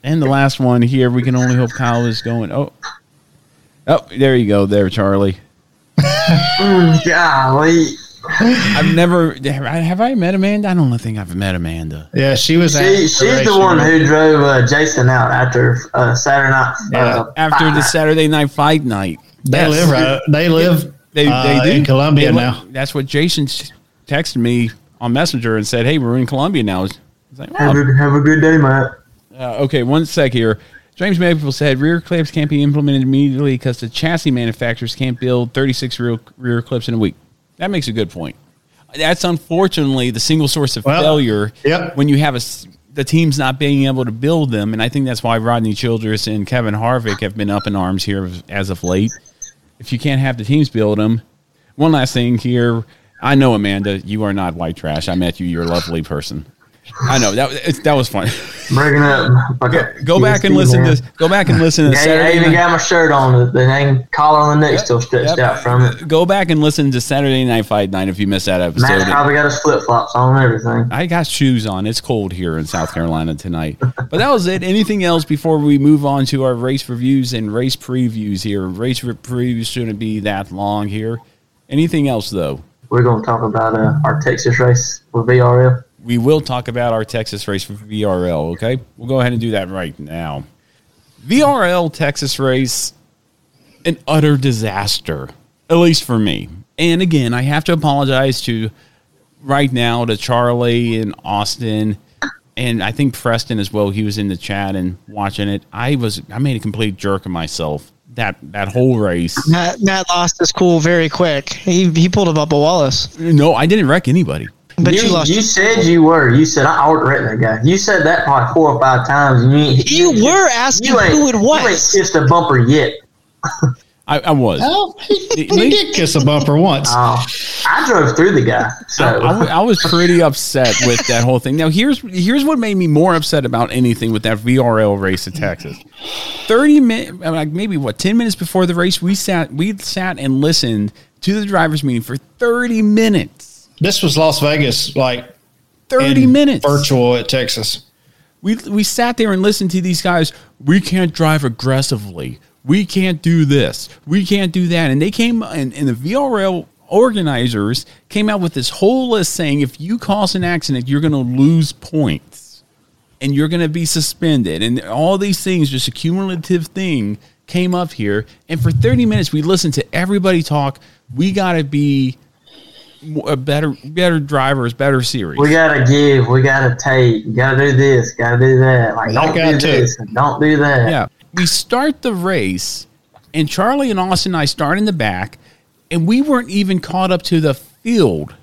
And the last one here, we can only hope Kyle is going. Oh, oh, there you go, there, Charlie. *laughs*
Golly.
I've never have I met Amanda. I don't think I've met Amanda.
Yeah, she was.
She, she's the one who drove uh, Jason out after uh, Saturday night. Uh,
After the Saturday night fight night.
They
Yes.
live right. They live.
They, they
uh,
do.
in Columbia
They
now.
That's what Jason texted me on Messenger and said, "Hey, we're in Columbia now." I was like, "Oh,
have, a, have a good day, Matt.
Uh, okay, one sec here. James Maple said rear clips can't be implemented immediately because the chassis manufacturers can't build 36 rear, rear clips in a week. That makes a good point. That's unfortunately the single source of
Well,
failure
yep.
when you have a, the teams not being able to build them. And I think that's why Rodney Childers and Kevin Harvick have been up in arms here as of late. If you can't have the teams build them, one last thing here. I know, Amanda, you are not white trash. I met you. You're a lovely person. I know that it's, that was fun.
Breaking up.
Go, go back and listen to go back and listen to
Yeah, I even
Night,
got my shirt on. The, name collar on the neck still stretched out from it.
go back and listen to Saturday Night Fight Night if you missed that episode.
Matt probably got his flip flops on and everything.
I got shoes on. It's cold here in South Carolina tonight. But that was it. Anything else before we move on to our race reviews and race previews here? Race previews shouldn't be that long here. Anything else though?
We're going to talk about uh, our Texas race with VRL.
We will talk about our Texas race for VRL, okay? We'll go ahead and do that right now. VRL Texas race, an utter disaster, at least for me. And again, I have to apologize to right now to Charlie and Austin and I think Preston as well. He was in the chat and watching it. I was I made a complete jerk of myself that that whole race.
Matt, Matt lost his cool very quick. He he pulled up Bubba Wallace.
No, I didn't wreck anybody.
But
you,
you lost.
you said you were. You said I ought to that guy. You said that probably four or five times. And you, ain't-
You were asking
you ain't-
who it
You ain't
was.
kissed a bumper yet.
I, I was.
Oh, *laughs* he, he did kiss a bumper once.
Oh, I drove through the guy. So
I, I I was pretty upset with that whole thing. Now here's here's what made me more upset about anything with that VRL race in Texas. Thirty minutes, like maybe what ten minutes before the race, we sat we sat and listened to the drivers' meeting for thirty minutes.
This was Las Vegas, like
Thirty minutes
virtual at Texas.
We we sat there and listened to these guys. We can't drive aggressively. We can't do this. We can't do that. And they came and, and the VRL organizers came out with this whole list saying if you cause an accident, you're going to lose points and you're going to be suspended. And all these things, just a cumulative thing, came up here. And for 30 minutes, we listened to everybody talk. We got to be a better, better drivers, better series.
we gotta give. We gotta take. You gotta do this. Gotta do that. Like don't do
too.
this. and Don't do that.
Yeah. We start the race, and Charlie and Austin and I start in the back, and we weren't even caught up to the field.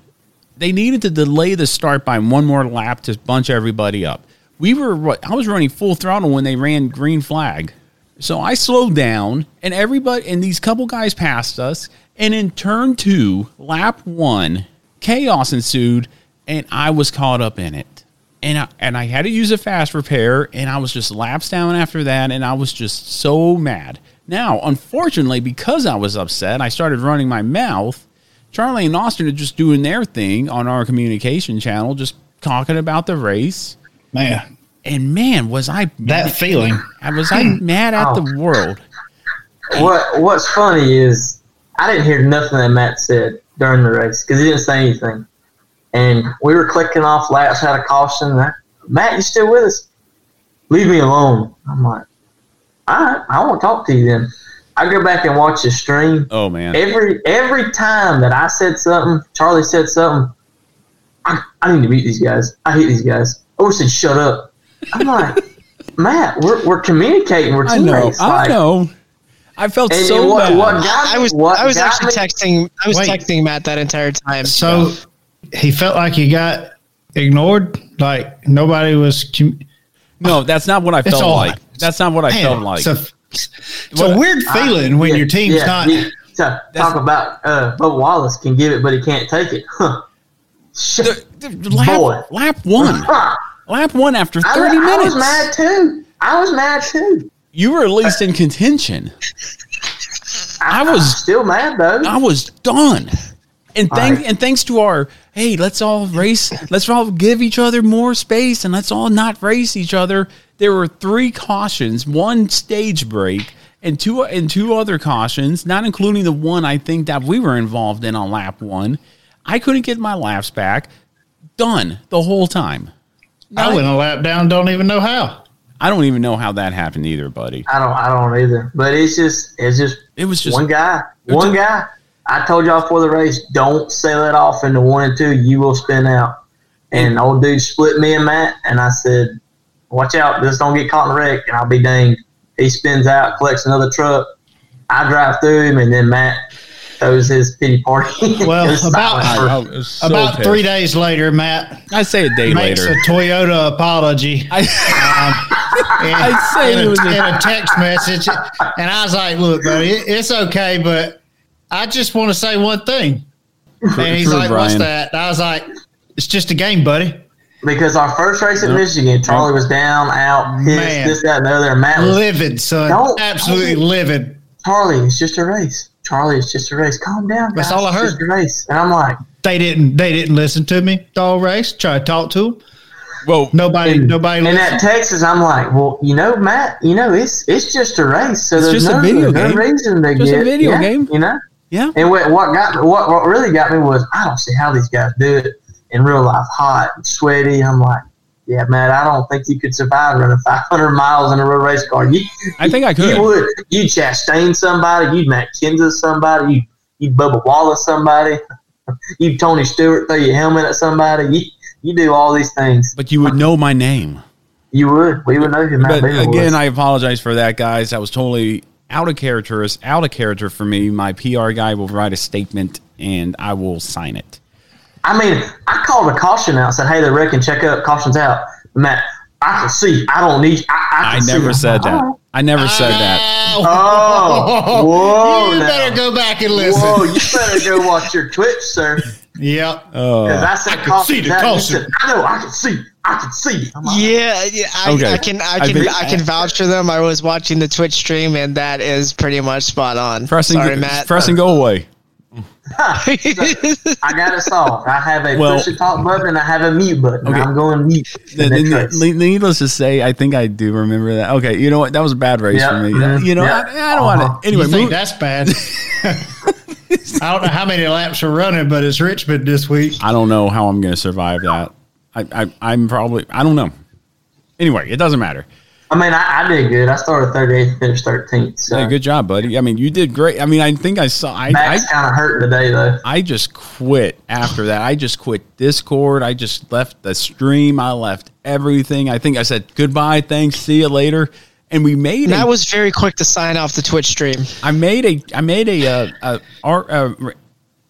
They needed to delay the start by one more lap to bunch everybody up. We were I was running full throttle when they ran green flag. So I slowed down and everybody and these couple guys passed us. And in turn two, lap one, chaos ensued and I was caught up in it and I, and I had to use a fast repair, and I was just laps down after that, and I was just so mad. Now, unfortunately, because I was upset, I started running my mouth. Charlie and Austin are just doing their thing on our communication channel, just talking about the race.
Man,
And man, was I
that feeling.
I was I mad at the oh. world.
What What's funny is I didn't hear nothing that Matt said during the race because he didn't say anything, and we were clicking off laps out of caution. I, Matt, you still with us? Leave me alone. I'm like, all right, I won't talk to you then. I go back and watch the stream.
Oh man,
Every every time that I said something, Charlie said something. I, I need to meet these guys. I hate these guys. I wish they'd shut up. I'm like, Matt, we're, we're communicating. We're
I know,
teammates.
I know. I felt
And-
so
and what-
bad.
what got
I was
What
I was actually
me-
texting I was
Wait.
texting Matt that entire time.
So he felt like he got ignored. Like nobody was. Com-
no, that's not what I felt
all-
like. That's not what I
Man,
felt like.
So It's a weird feeling when
Yeah,
your team's
yeah,
not.
he- so, talk about uh, Bubba Wallace can give it, but he can't take it. Huh. *laughs* Shit.
Lap,
Boy.
lap one. *laughs* lap one after
I,
30
I
minutes.
was mad too. I was mad too.
You were at least in contention. I was
still mad though.
I was done. And thank
Right.
and thanks to our hey, let's all race, let's all give each other more space and let's all not race each other. There were three cautions, one stage break, and two and two other cautions, not including the one I think that we were involved in on lap one. I couldn't get my laps back. Done the whole time.
I went a lap down. Don't even know how.
I don't even know how that happened either, buddy.
I don't. I don't either. But it's just. It's just.
It was just
one guy. One guy. I told y'all before the race, don't sail it off into one and two. You will spin out. And old dude split me and Matt, and I said, "Watch out! Just don't get caught in a wreck." And I'll be danged. He spins out, collects another truck. I drive through him, and then Matt throws his pity party. *laughs*
Well, about
I so
about
pissed.
three days later, Matt
I say a day
makes
later.
a Toyota apology.
I, *laughs*
and,
I'd say
in,
it
a,
was a-
in a text message, and I was like, "Look, buddy, it- it's okay, but I just want to say one thing." And he's
true,
like, "What's that?" And I was like, "It's just a game, buddy."
because our first race at Michigan, Charlie was down, out, pissed,
Man.
this, that, and the other. Matt was
Livid, son,
Don't-
absolutely livid.
Charlie, it's just a race. Charlie, it's just a race. Calm down.
That's all I
It's
heard.
just a race. And I'm like,
They didn't. They didn't listen to me the whole race. Try to talk to him.
Whoa.
Nobody.
and,
nobody.
and
listened.
at Texas, I'm like, well, you know, Matt, you know, it's it's just a race. So
It's
there's
just a
no,
video
no
game.
reason to
Just a video
yeah,
game.
You know.
Yeah.
And what what got me, what what really got me was I don't see how these guys do it in real life, hot and sweaty. I'm like, yeah, man, I don't think you could survive running 500 miles in a road race car. You,
I think I could.
You would. You'd Chastain somebody. You'd Matt Kenseth somebody. You, you'd Bubba Wallace somebody. *laughs* You'd Tony Stewart throw your helmet at somebody. You, you do all these things.
But you would know my name.
You would. We would know who Matt
But
Beaver
again,
was.
I apologize for that, guys. That was totally out of character. It's Out of character for me. My PR guy will write a statement and I will sign it.
I mean, I called a caution out. Said, "Hey, they're wrecking. Check up. Caution's out." Matt, I can see. I don't need. I, I,
I
can see.
never
I'm
said that.
"Oh."
I never said that.
Oh, *laughs* whoa!
you
now.
better go back and listen.
Whoa, you *laughs* better go watch your Twitch, sir.
Yep.
Oh.
Because I said
I can
caution.
see the caution.
I know. I can see. I can see. Like,
Yeah, yeah I,
Okay.
I can, I
I
can,
think-
I, can vouch for them. I was watching the Twitch stream, and that is pretty much spot on.
Press and,
Sorry,
go,
Matt.
press and go away. *laughs*
I got it solved. I have a
Well-
push to talk button and I have a mute button.
Okay.
I'm going mute.
The-
in
the-
the
needless to say, I think I do remember that. Okay, you know what? That was a bad race
Yeah,
for me.
mhm,
You know,
yeah.
I, I don't
Uh-huh.
want to. Anyway,
you think
move-
that's bad? *laughs* I don't know how many laps are running, but it's Richmond this week.
I don't know how I'm going to survive that. I, I, I'm probably. I don't know. Anyway, it doesn't matter.
I mean, I, I did good. I started 38th, finished 13th. So
Hey, good job, buddy. I mean, you did great. I mean, I think I saw. I, I,
kind of hurting today, though.
I just quit after that. I just quit Discord. I just left the stream. I left everything. I think I said goodbye, thanks, see you later. And we made
Matt
a,
was very quick to sign off the Twitch stream.
I made a I made a uh, a, art uh, r-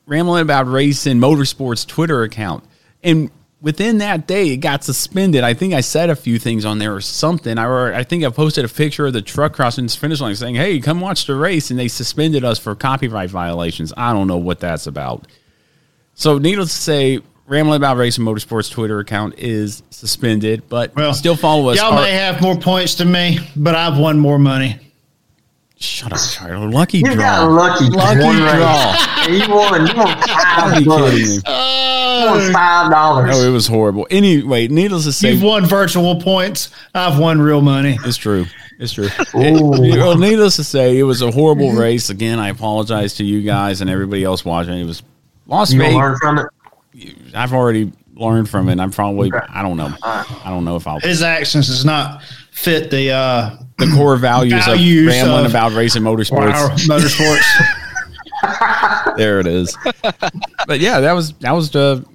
rambling about racing motorsports Twitter account, and within that day it got suspended. I think I said a few things on there or something. I I think I posted a picture of the truck crossing the finish line saying, "Hey, come watch the race," and they suspended us for copyright violations. I don't know what that's about. So, needless to say, rambling about racing motorsports Twitter account is suspended, but still follow us.
Y'all
Our-
may have more points than me, but I've won more money.
Shut up, Charlie. Lucky
You
draw.
got lucky.
Lucky
One
draw.
Yeah, you won. You won *laughs* five bucks.
kidding.
You won five dollars.
Oh, it was horrible. Anyway, needless to say,
You've won virtual points. I've won real money.
It's true. It's true. It- well, needless to say, it was a horrible race. Again, I apologize to you guys and everybody else watching. It was Las
You
Vegas.
learn from it?
I've already learned from it. I'm probably. I don't know. I don't know if I'll.
His actions does not fit the uh,
The core values,
Values
of rambling
of
about racing motorsports.
our motorsports. *laughs*
there it is. but yeah, that was that was the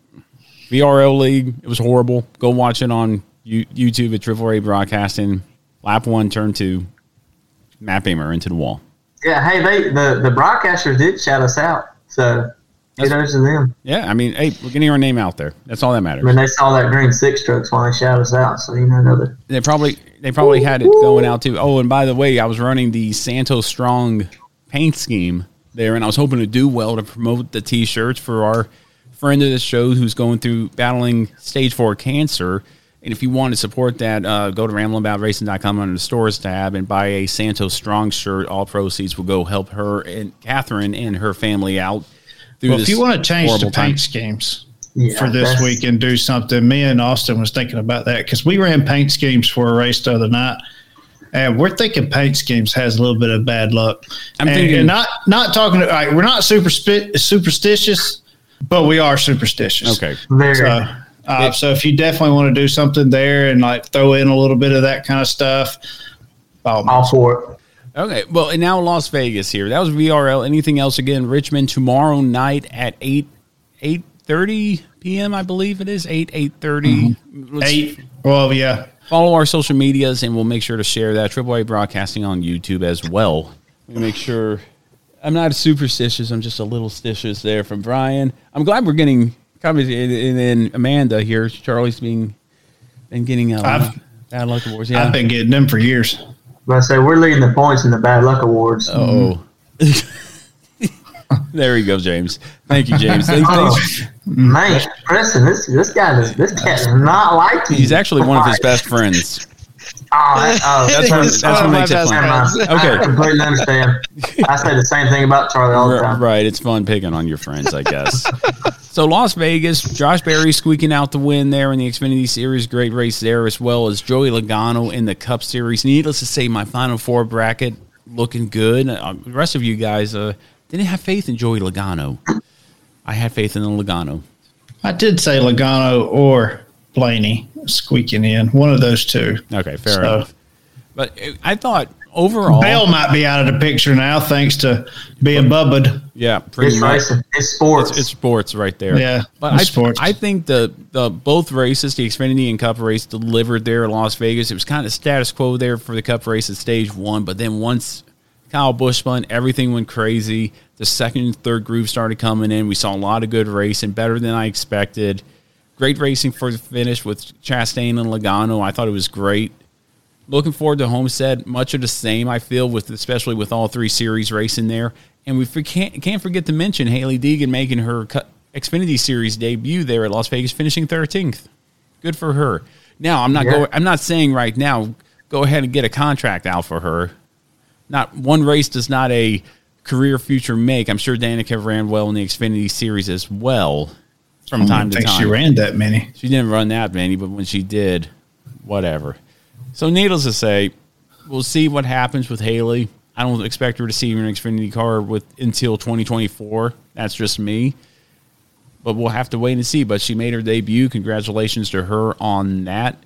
VRL league. It was horrible. Go watch it on YouTube at Triple A Broadcasting. Lap one, turn two. Matt Beamer into the wall.
Yeah. Hey, they the the broadcasters did shout us out. So Kudos to them.
Yeah, I mean, hey, we're getting our name out there. That's all that matters.
I mean, they saw that green six trucks when they shout us out, so you know another.
They probably they probably had it going out too. Oh, and by the way, I was running the Santos Strong paint scheme there, and I was hoping to do well to promote the T-shirts for our friend of the show who's going through battling stage four cancer. And if you want to support that, uh, go to ramblingaboutracing.com under the stores tab and buy a Santos Strong shirt. All proceeds will go help her and Catherine and her family out. Through
Well, if you want to change the paint
time.
schemes
Yeah,
for this week and do something, me and Austin was thinking about that because we ran paint schemes for a race the other night, and we're thinking paint schemes has a little bit of bad luck.
I'm
and,
thinking-
and not not talking. All right, we're not super superstitious, but we are superstitious.
Okay.
Very.
So, uh, so if you definitely want to do something there and like throw in a little bit of that kind of stuff, by all
All for it.
Okay, well, and now Las Vegas here. That was VRL. Anything else again? Richmond tomorrow night at eight eight thirty p.m. I believe it is eight eight thirty.
eight. Well, yeah.
Follow our social medias, and we'll make sure to share that. Triple A Broadcasting on YouTube as well. We make sure. I'm not superstitious. I'm just a little stitious there from Brian. I'm glad we're getting comments, and, and then Amanda here. Charlie's being been getting uh,
I've-
bad luck awards. Yeah.
I've been getting them for years.
But I say we're leading the points in the bad luck awards.
Oh. *laughs* there you go, James. Thank you, James. Thanks,
Oh,
thanks.
man, Preston, this this guy does this cat does not like you.
He's actually one of his best friends.
Oh, that, oh
That's what,
that's
that's what makes it
Never mind.
fun.
I
Okay.
completely understand. I say the same thing about Charlie all the time.
Right, it's fun picking on your friends, I guess. *laughs* so Las Vegas, Josh Berry squeaking out the win there in the Xfinity Series, great race there, as well as Joey Logano in the Cup Series. Needless to say, my Final Four bracket looking good. Uh, the rest of you guys uh, didn't have faith in Joey Logano. I had faith in the Logano.
I did say Logano or Blaney squeaking in, one of those two.
Okay, fair
So-
enough. But I thought overall,
Bell might be out of the picture now thanks to being bubbed.
Yeah, pretty
It's
much.
racing. It's sports.
It's, it's sports right there.
Yeah,
but
it's
I,
sports.
I think the the both races, the Xfinity and Cup race, delivered there in Las Vegas. It was kind of status quo there for the Cup race at stage one, but then once Kyle Busch spun, everything went crazy. The second and third groove started coming in. We saw a lot of good racing, better than I expected. Great racing for the finish with Chastain and Logano. I thought it was great. Looking forward to Homestead. Much of the same, I feel, with especially with all three series racing there. And we can't can't forget to mention Hailie Deegan making her Xfinity Series debut there at Las Vegas, finishing thirteenth. Good for her. Now, I'm not
Yeah.
going. I'm not saying right now go ahead and get a contract out for her. Not one race does not a career future make. I'm sure Danica ran well in the Xfinity Series as well from time to
think
time.
she ran that many.
She didn't run that many, but when she did, whatever. So, needless to say, we'll see what happens with Hailie. I don't expect her to see an Xfinity car with until 2024. That's just me. But we'll have to wait and see. But she made her debut. Congratulations to her on that.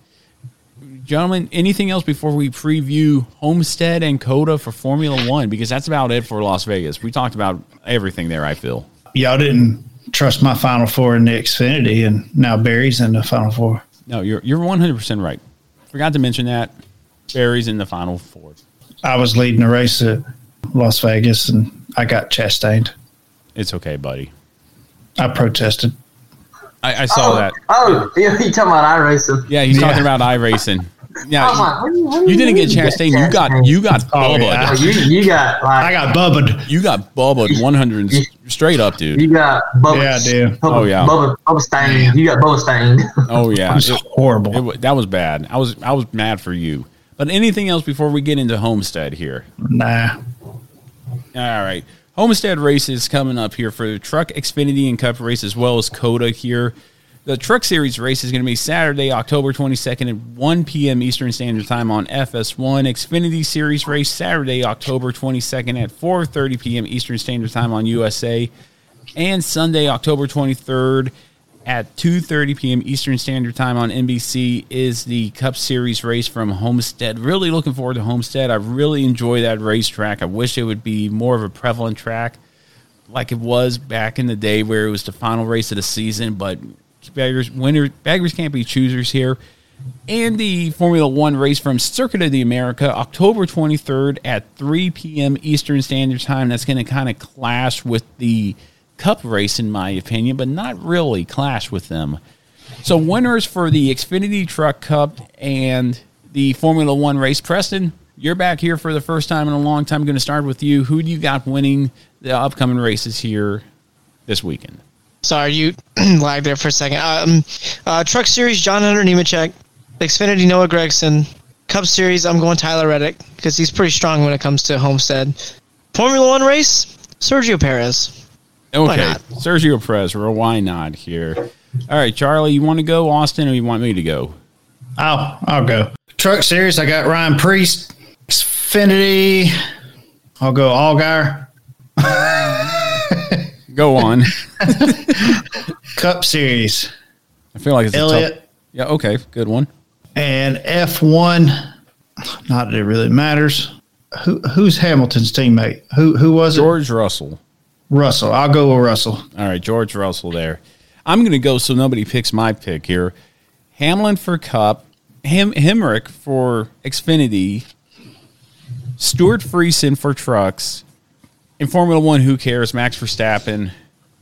Gentlemen, anything else before we preview Homestead and COTA for Formula One? Because that's about it for Las Vegas. We talked about everything there, I feel.
Y'all didn't trust my Final Four in the Xfinity, and now Berry's in the Final Four.
No, you're you're 100% right. Forgot to mention that. Berry's in the final four.
I was leading a race at Las Vegas, and I got chastained.
It's okay, buddy.
I protested.
I, I saw
oh,
that.
Oh, you *laughs* you talking about iRacing?
Yeah, he's
Yeah.
talking about iRacing. Yeah,
I was what do you, what do
you didn't get
mean
Chastain. You got you got
Oh,
bubbled.
yeah.
Oh, you, you got like
I got bubbed.
You got bubbled 100 straight up, dude.
you got Bubba.
Yeah, I do.
Bubba,
Oh, yeah.
Bubba, Bubba stained. You got Bubba stained.
Oh yeah, oh,
It was horrible.
it that was bad. I was I was mad for you. But anything else before we get into Homestead here?
nah.
All right. Homestead races coming up here for the Truck Xfinity and Cup race as well as COTA here. The Truck Series race is going to be Saturday, October 22nd at 1 p.m. Eastern Standard Time on FS1. Xfinity Series race Saturday, October 22nd at 4:30 p.m. Eastern Standard Time on USA. And Sunday, October 23rd at 2:30 p.m. Eastern Standard Time on NBC is the Cup Series race from Homestead. Really looking forward to Homestead. I really enjoy that racetrack. I wish it would be more of a prevalent track like it was back in the day where it was the final race of the season, but baggers winners baggers can't be choosers here. And the Formula One race from Circuit of the America, October 23rd at 3 p.m. Eastern Standard Time. That's going to kind of clash with the Cup race, in my opinion, but not really clash with them. So, winners for the Xfinity Truck Cup and the Formula One race. Preston, you're back here for the first time in a long time. I'm going to start with you. Who do you got winning the upcoming races here this weekend?
Sorry, you *clears throat* lagged there for a second. Um, uh, Truck Series, John Hunter Nemechek. Xfinity, Noah Gragson. Cup Series, I'm going Tyler Reddick because he's pretty strong when it comes to Homestead. Formula One race, Sergio Perez.
Okay, Sergio Perez, or why not here? All right, Charlie, you want to go, Austin, or you want me to go?
I'll I'll go. Truck Series, I got Ryan Preece. Xfinity, I'll go Allgaier. *laughs*
Go on. *laughs*
Cup Series.
I feel like it's
Elliott.
A tough, yeah. Okay. Good one.
And F1, not that it really matters. Who who's Hamilton's teammate? Who who was it?
George Russell.
Russell. I'll go with Russell.
All right, George Russell there. I'm going to go so nobody picks my pick here. Hamlin for Cup, Him Hemric for Xfinity, Stewart Friesen for trucks. In Formula One, who cares? Max Verstappen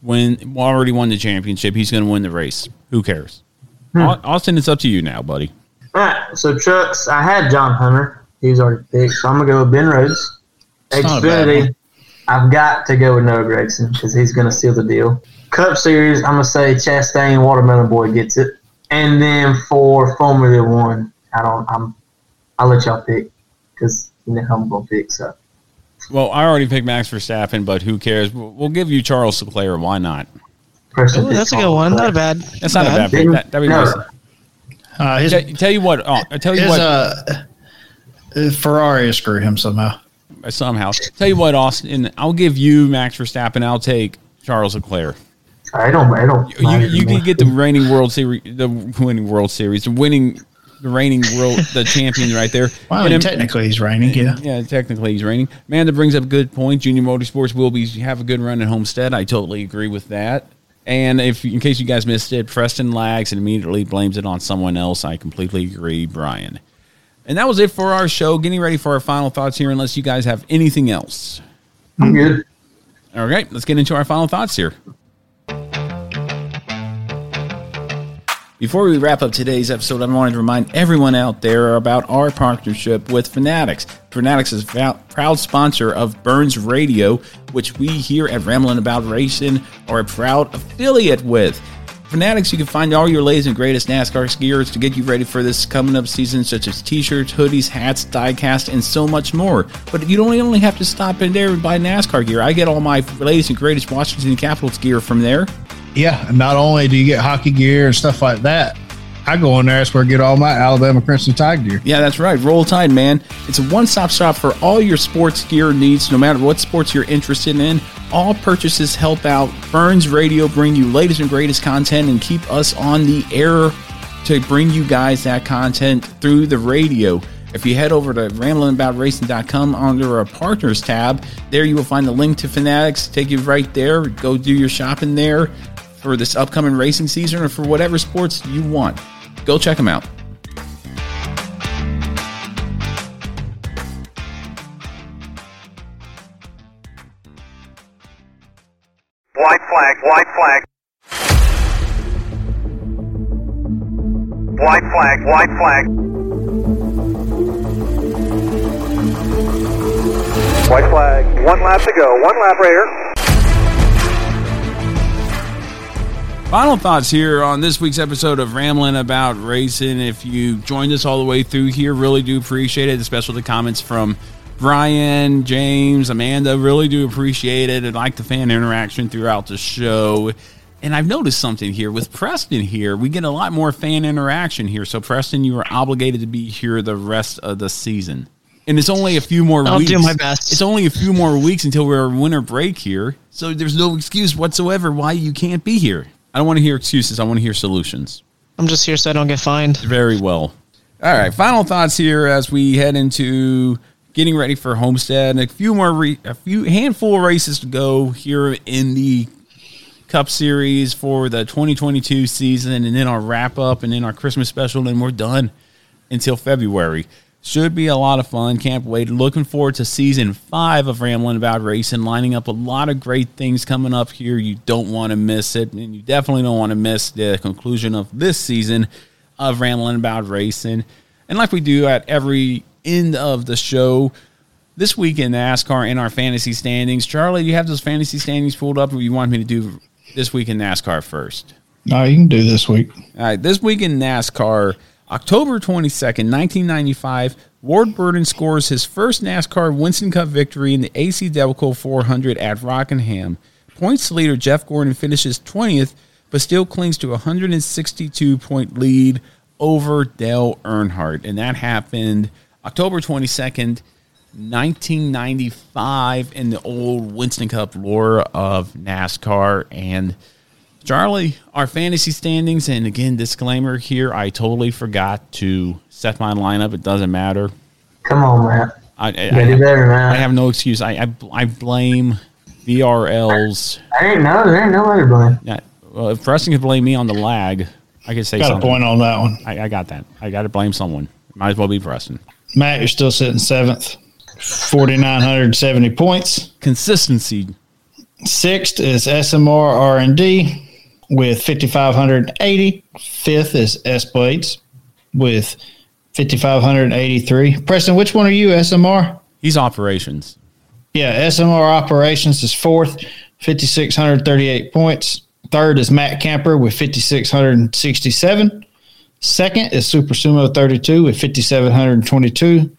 win already won the championship. He's going to win the race. Who cares?
Hmm.
Austin, it's up to you now, buddy.
All right, so trucks. I had John Hunter. He was already picked, so I'm gonna go with Ben Rhodes.
It's not a bad
Xfinity. I've got to go with Noah Gragson because he's gonna seal the deal. Cup Series. I'm gonna say Chastain Watermelon Boy gets it, and then for Formula One, I don't. I'm. I'll let y'all pick because you know who I'm gonna pick. So
Well, I already picked Max Verstappen, but who cares? We'll we'll give you Charles Leclerc. Why not?
Ooh, that's a good one. Not bad.
That's not a bad pick. That, that'd be
No.
nice.
Uh, his
Tell, tell you what. Oh, I tell you
his
what.
uh, uh, Ferrari will screw him somehow.
somehow. Tell you what, Austin. I'll give you Max Verstappen. I'll take Charles Leclerc.
I don't. I don't.
You you can get the reigning World Series, the winning World Series, the winning, the reigning world, the champion right there. *laughs*
Well,
And then-
technically he's reigning. Yeah.
yeah, technically he's reigning. Amanda brings up a good point. Junior Motorsports will be have a good run at Homestead. I totally agree with that. And if in case you guys missed it, Preston lags and immediately blames it on someone else. I completely agree, Brian. And that was it for our show. Getting ready for our final thoughts here, unless you guys have anything else.
I'm good.
All right, let's get into our final thoughts here. Before we wrap up today's episode, I wanted to remind everyone out there about our partnership with Fanatics. Fanatics is a proud sponsor of Burns Radio, which we here at Ramblin' About Racing are a proud affiliate with. Fanatics, you can find all your latest and greatest NASCAR skiers to get you ready for this coming up season, such as t-shirts, hoodies, hats, diecast, and so much more. But you don't only have to stop in there and buy NASCAR gear. I get all my latest and greatest Washington Capitals gear from there.
Yeah, not only do you get hockey gear and stuff like that, I go in there. That's where I get all my Alabama Crimson Tide gear.
Yeah, that's right. Roll Tide, man. It's a one stop shop for all your sports gear needs, no matter what sports you're interested in. All purchases help out Burns Radio, bring you latest and greatest content, and keep us on the air to bring you guys that content through the radio. If you head over to ramblingaboutracing.com under our partners tab, there you will find the link to Fanatics. Take you right there. Go do your shopping there for this upcoming racing season or for whatever sports you want. Go check them out.
White flag, white flag. White flag, white flag. White flag, one lap to go. One lap right here.
Final thoughts here on this week's episode of Rambling About Racing. If you joined us all the way through here, really do appreciate it, especially the comments from Brian, James, Amanda. Really do appreciate it. I like the fan interaction throughout the show. And I've noticed something here with Preston here. We get a lot more fan interaction here. So, Preston, you are obligated to be here the rest of the season. And it's only a few more
I'll
weeks.
do my best.
It's only a few more weeks until we're winter break here. So there's no excuse whatsoever why you can't be here. I don't want to hear excuses. I want to hear solutions.
I'm just here so I don't get fined.
Very well. All right. Final thoughts here as we head into getting ready for Homestead. And a few more, re- a few handful of races to go here in the Cup Series for the 2022 season, and then our wrap up, and then our Christmas special, and we're done until February. Should be a lot of fun. Can't wait. Looking forward to season five of Rambling About Racing. Lining up a lot of great things coming up here. You don't want to miss it. And you definitely don't want to miss the conclusion of this season of Rambling About Racing. And like we do at every end of the show, this week in NASCAR in our fantasy standings. Charlie, you have those fantasy standings pulled up or you want me to do this week in NASCAR first?
No, you can do this week.
All right, this week in NASCAR, October 22nd, 1995, Ward Burton scores his first NASCAR Winston Cup victory in the AC Delco 400 at Rockingham. Points leader Jeff Gordon finishes 20th, but still clings to a 162 point lead over Dale Earnhardt. And that happened October 22nd, 1995, in the old Winston Cup lore of NASCAR. And Charlie, our fantasy standings, and again, disclaimer here, I totally forgot to set my lineup. It doesn't matter.
Come on, Matt.
I, I,
You
I,
do better, man.
I have no excuse. I, I, I blame VRLs.
I ain't no, there ain't nobody to blame.
Yeah, well, if Preston could blame me on the lag, I could say
Got a
something.
point on that one.
I, I got that. I got to blame someone. Might as well be Preston.
Matt, you're still sitting seventh, 4,970 points.
Consistency.
Sixth is SMR R&D with 5,580. Fifth is S Blades with 5,583. Preston, which one are you, SMR?
He's operations.
Yeah, SMR Operations is fourth, 5,638 points. Third is Matt Camper with 5,667. Second is Super Sumo 32 with 5,722.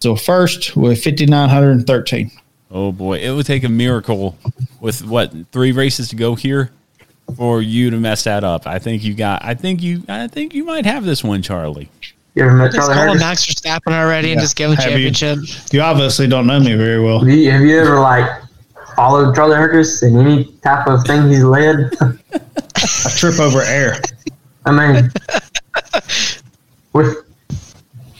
So first with 5,913.
Oh boy, it would take a miracle with what three races to go here for you to mess that up. I think you got. I think you. I think you might have this one, Charlie.
You ever met
Just
Charlie
call him Max Verstappen already and just give him
Have
championship.
You obviously don't know me very well.
Have you, have you ever like followed Charlie Hurtis in any type of thing he's led?
I trip over air.
I mean, we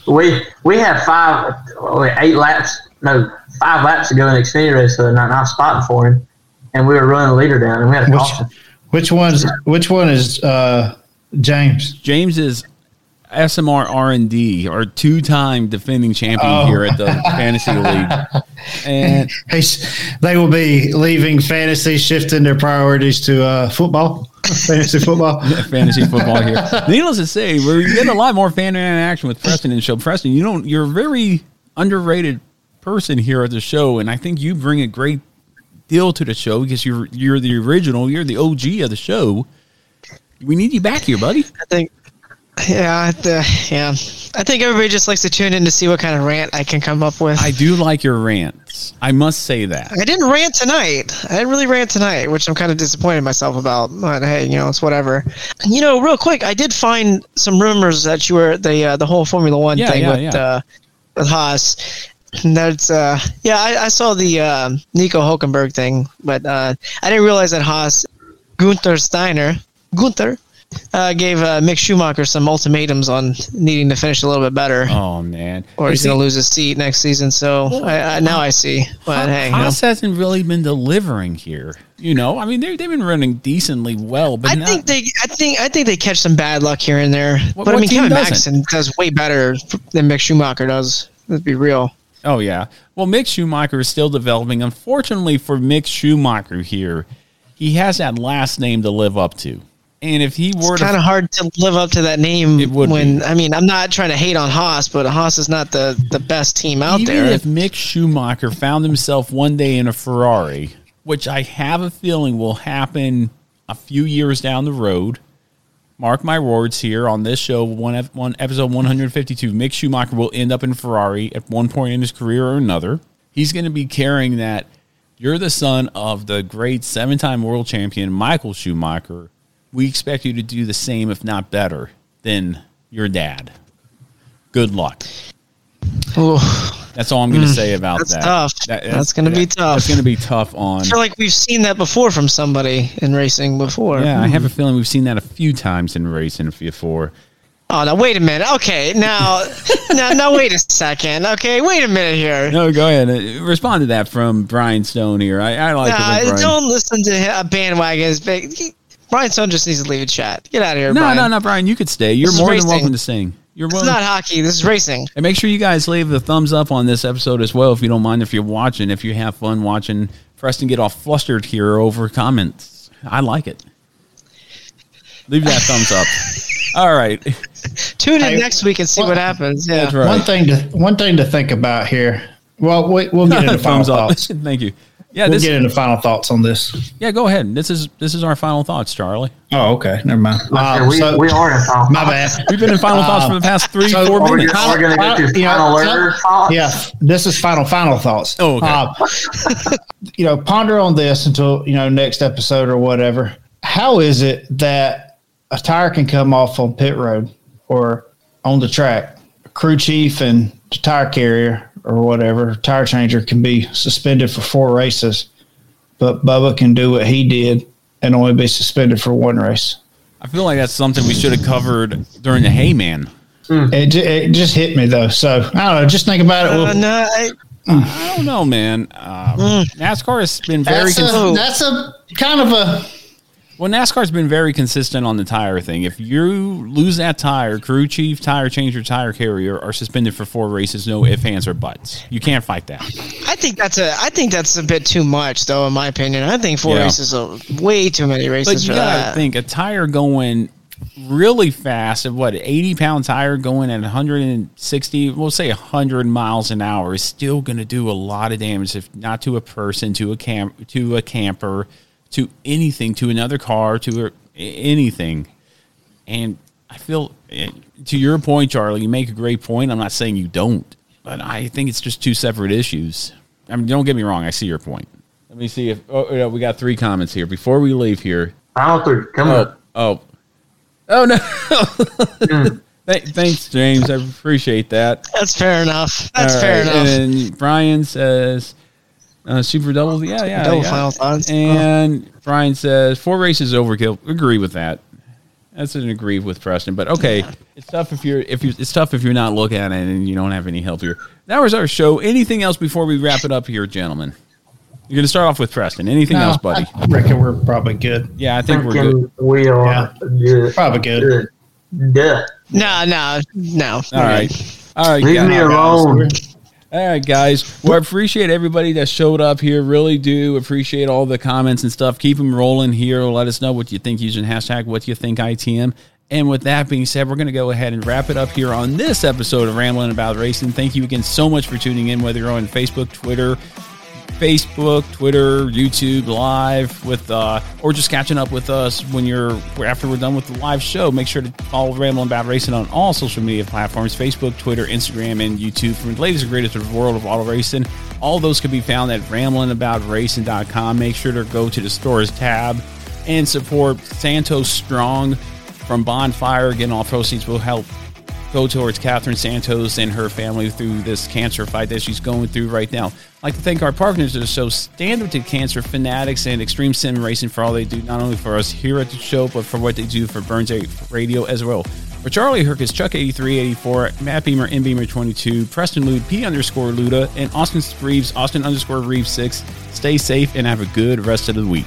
we we have five, wait, eight laps, no, five laps to go in the Xfinity race so not night. And I spotting for him, and we were running the leader down, and we had a
Which,
caution.
Which one's which one is uh, James?
James is SMR R and D, our two-time defending champion
Oh.
here at the *laughs* fantasy league. And
they will be leaving fantasy, shifting their priorities to uh, football, *laughs* fantasy football. *laughs*
fantasy football here. Needless to say, we're getting a lot more fan interaction with Preston and the show. Preston, you don't. You're a very underrated person here at the show, and I think you bring a great deal to the show because you're you're the original. You're the OG of the show. We need you back here, buddy.
I think, yeah, the, yeah. I think everybody just likes to tune in to see what kind of rant I can come up with.
I do like your rants. I must say that.
I didn't rant tonight. I didn't really rant tonight, which I'm kind of disappointed myself about. But hey, you know, it's whatever. You know, real quick, I did find some rumors that you were the uh, the whole Formula One
Yeah,
thing
yeah,
with
yeah.
Uh, with Haas. That's uh yeah I, I saw the uh, Nico Hulkenberg thing, but uh, I didn't realize that Haas Gunther Steiner Gunther uh, gave uh, Mick Schumacher some ultimatums on needing to finish a little bit better,
Oh man,
or he's going to lose his seat next season. So I, I, now I see. But hey, you know.
Haas hasn't really been delivering here. You know, I mean, they they've been running decently well, but
I
not,
think they, I think, I think they catch some bad luck here and there.
What-
but I mean, Kevin
doesn't?
Maxson does way better than Mick Schumacher does. Let's be real.
Oh yeah. Well, Mick Schumacher is still developing. Unfortunately for Mick Schumacher here, he has that last name to live up to. And if he were
kind of hard to live up to that name
It would
when
be.
I mean I'm not trying to hate on Haas, but Haas is not the the best team out
even
there.
if Mick Schumacher found himself one day in a Ferrari, which I have a feeling will happen a few years down the road. Mark my words here on this show, one, one episode 152. Mick Schumacher will end up in Ferrari at one point in his career or another. He's going to be carrying that. You're the son of the great seven time world champion Michael Schumacher. We expect you to do the same, if not better, than your dad. Good luck. That's all I'm going to
Mm,
say about
that's
that.
tough.
That-
That's gonna be tough.
That's going to be tough on.
I feel like we've seen that before from somebody in racing before.
Yeah, I have a feeling we've seen that a few times in racing before.
Oh, now wait a minute. Okay, now, *laughs* now, now, wait a second. Okay, wait a minute here.
No, go ahead. Respond to that from Brian Stone here. I, I like
Nah, don't listen to a bandwagon. Brian Stone just needs to leave the chat. Get out of here,
No,
Brian.
no, no, Brian. You could stay. You're
This
more than welcome to sing. You're
It's not hockey. This is racing.
And make sure you guys leave the thumbs up on this episode as well if you don't mind if you're watching, if you have fun watching Preston get all flustered here over comments. I like it. Leave that thumbs up. *laughs* All right.
Tune in
Hey,
next week and see what happens. Yeah.
Right.
One thing to one thing to think about here. Well, we, we'll get *laughs* into final
thumbs up.
thoughts. *laughs*
Thank you. Yeah,
we'll
this,
get into final thoughts on this.
yeah, go ahead. This is this is our final thoughts, Charlie.
Oh, okay. Never mind.
Okay,
Um,
we,
so-
we are in final
my
thoughts.
bad.
We've been in final thoughts for the past three,
so
four
Are We're, we going to go to
You know,
final
so-
alert thoughts?
Yeah, this is final final thoughts.
Oh, okay.
Uh, you know, ponder on this until you know next episode or whatever. How is it that a tire can come off on pit road or on the track? A crew chief and the tire carrier or whatever tire changer can be suspended for four races, but Bubba can do what he did and only be suspended for one race.
I feel like that's something we should have covered during the Hey
Man. It, it just hit me though. So I don't know. Just think about it.
Uh,
We'll-
no, I,
I don't know, man. Uh, NASCAR has been very
that's, a, that's a kind of a
well. NASCAR's been very consistent on the tire thing. If you lose that tire, crew chief, tire changer, tire carrier are suspended for four races. No ifs, ands, or buts. You can't fight that.
I think that's a. I think that's a bit too much, though. In my opinion, I think four
Yeah.
races are way too many races.
But you
for
gotta
that.
think a tire going really fast at what 80 pound tire going at 160 we'll say 100 miles an hour is still going to do a lot of damage if not to a person to a camp to a camper to anything to another car to anything and i feel eh, to your point charlie you make a great point i'm not saying you don't but i think it's just two separate issues i mean don't get me wrong i see your point let me see if oh yeah, we got three comments here before we leave here
Final three. Come
oh,
on.
oh oh no *laughs* Th- thanks james i appreciate that
That's fair enough. That's
All
fair
right,
enough.
and brian says uh, super double yeah yeah
Double
yeah.
final thoughts.
and brian says four races overkill agree with that that's an agree with Preston, but okay, it's tough if you're if you it's tough if you're not looking at it and you don't have any help here. That was our show. Anything else before we wrap it up here, gentlemen? You're going to start off with Preston. Anything
No,
else, buddy?
I reckon we're probably good.
Yeah, I think we're good.
We are
Yeah.
good.
Probably good.
Good. Duh.
No, no, no.
All right, all right.
Leave
guys.
me alone.
All right, guys. Well, I appreciate everybody that showed up here. Really do appreciate all the comments and stuff. Keep them rolling here. Let us know what you think using hashtag what you think ITM. And with that being said, we're going to go ahead and wrap it up here on this episode of Rambling About Racing. Thank you again so much for tuning in, whether you're on Facebook, Twitter, Facebook, Twitter, YouTube, live with, uh, or just catching up with us when you're after we're done with the live show. Make sure to follow Rambling About Racing on all social media platforms: Facebook, Twitter, Instagram, and YouTube. From the latest and greatest of the world of auto racing, all those can be found at ramblingaboutracing.com. Make sure to go to the stores tab and support Santos Strong from Bonfire. Again, all proceeds will help go towards Catherine Santos and her family through this cancer fight that she's going through right now. I'd like to thank our partners of the show, Standard to Cancer Fanatics and Extreme Sim Racing, for all they do, not only for us here at the show, but for what they do for Burns Radio as well. For Charlie Herkus, Chuck 8384, Matt Beamer, M Beamer 22, Preston Lude, P underscore Luda, and Austin Reeves, Austin underscore Reeves 6. Stay safe and have a good rest of the week.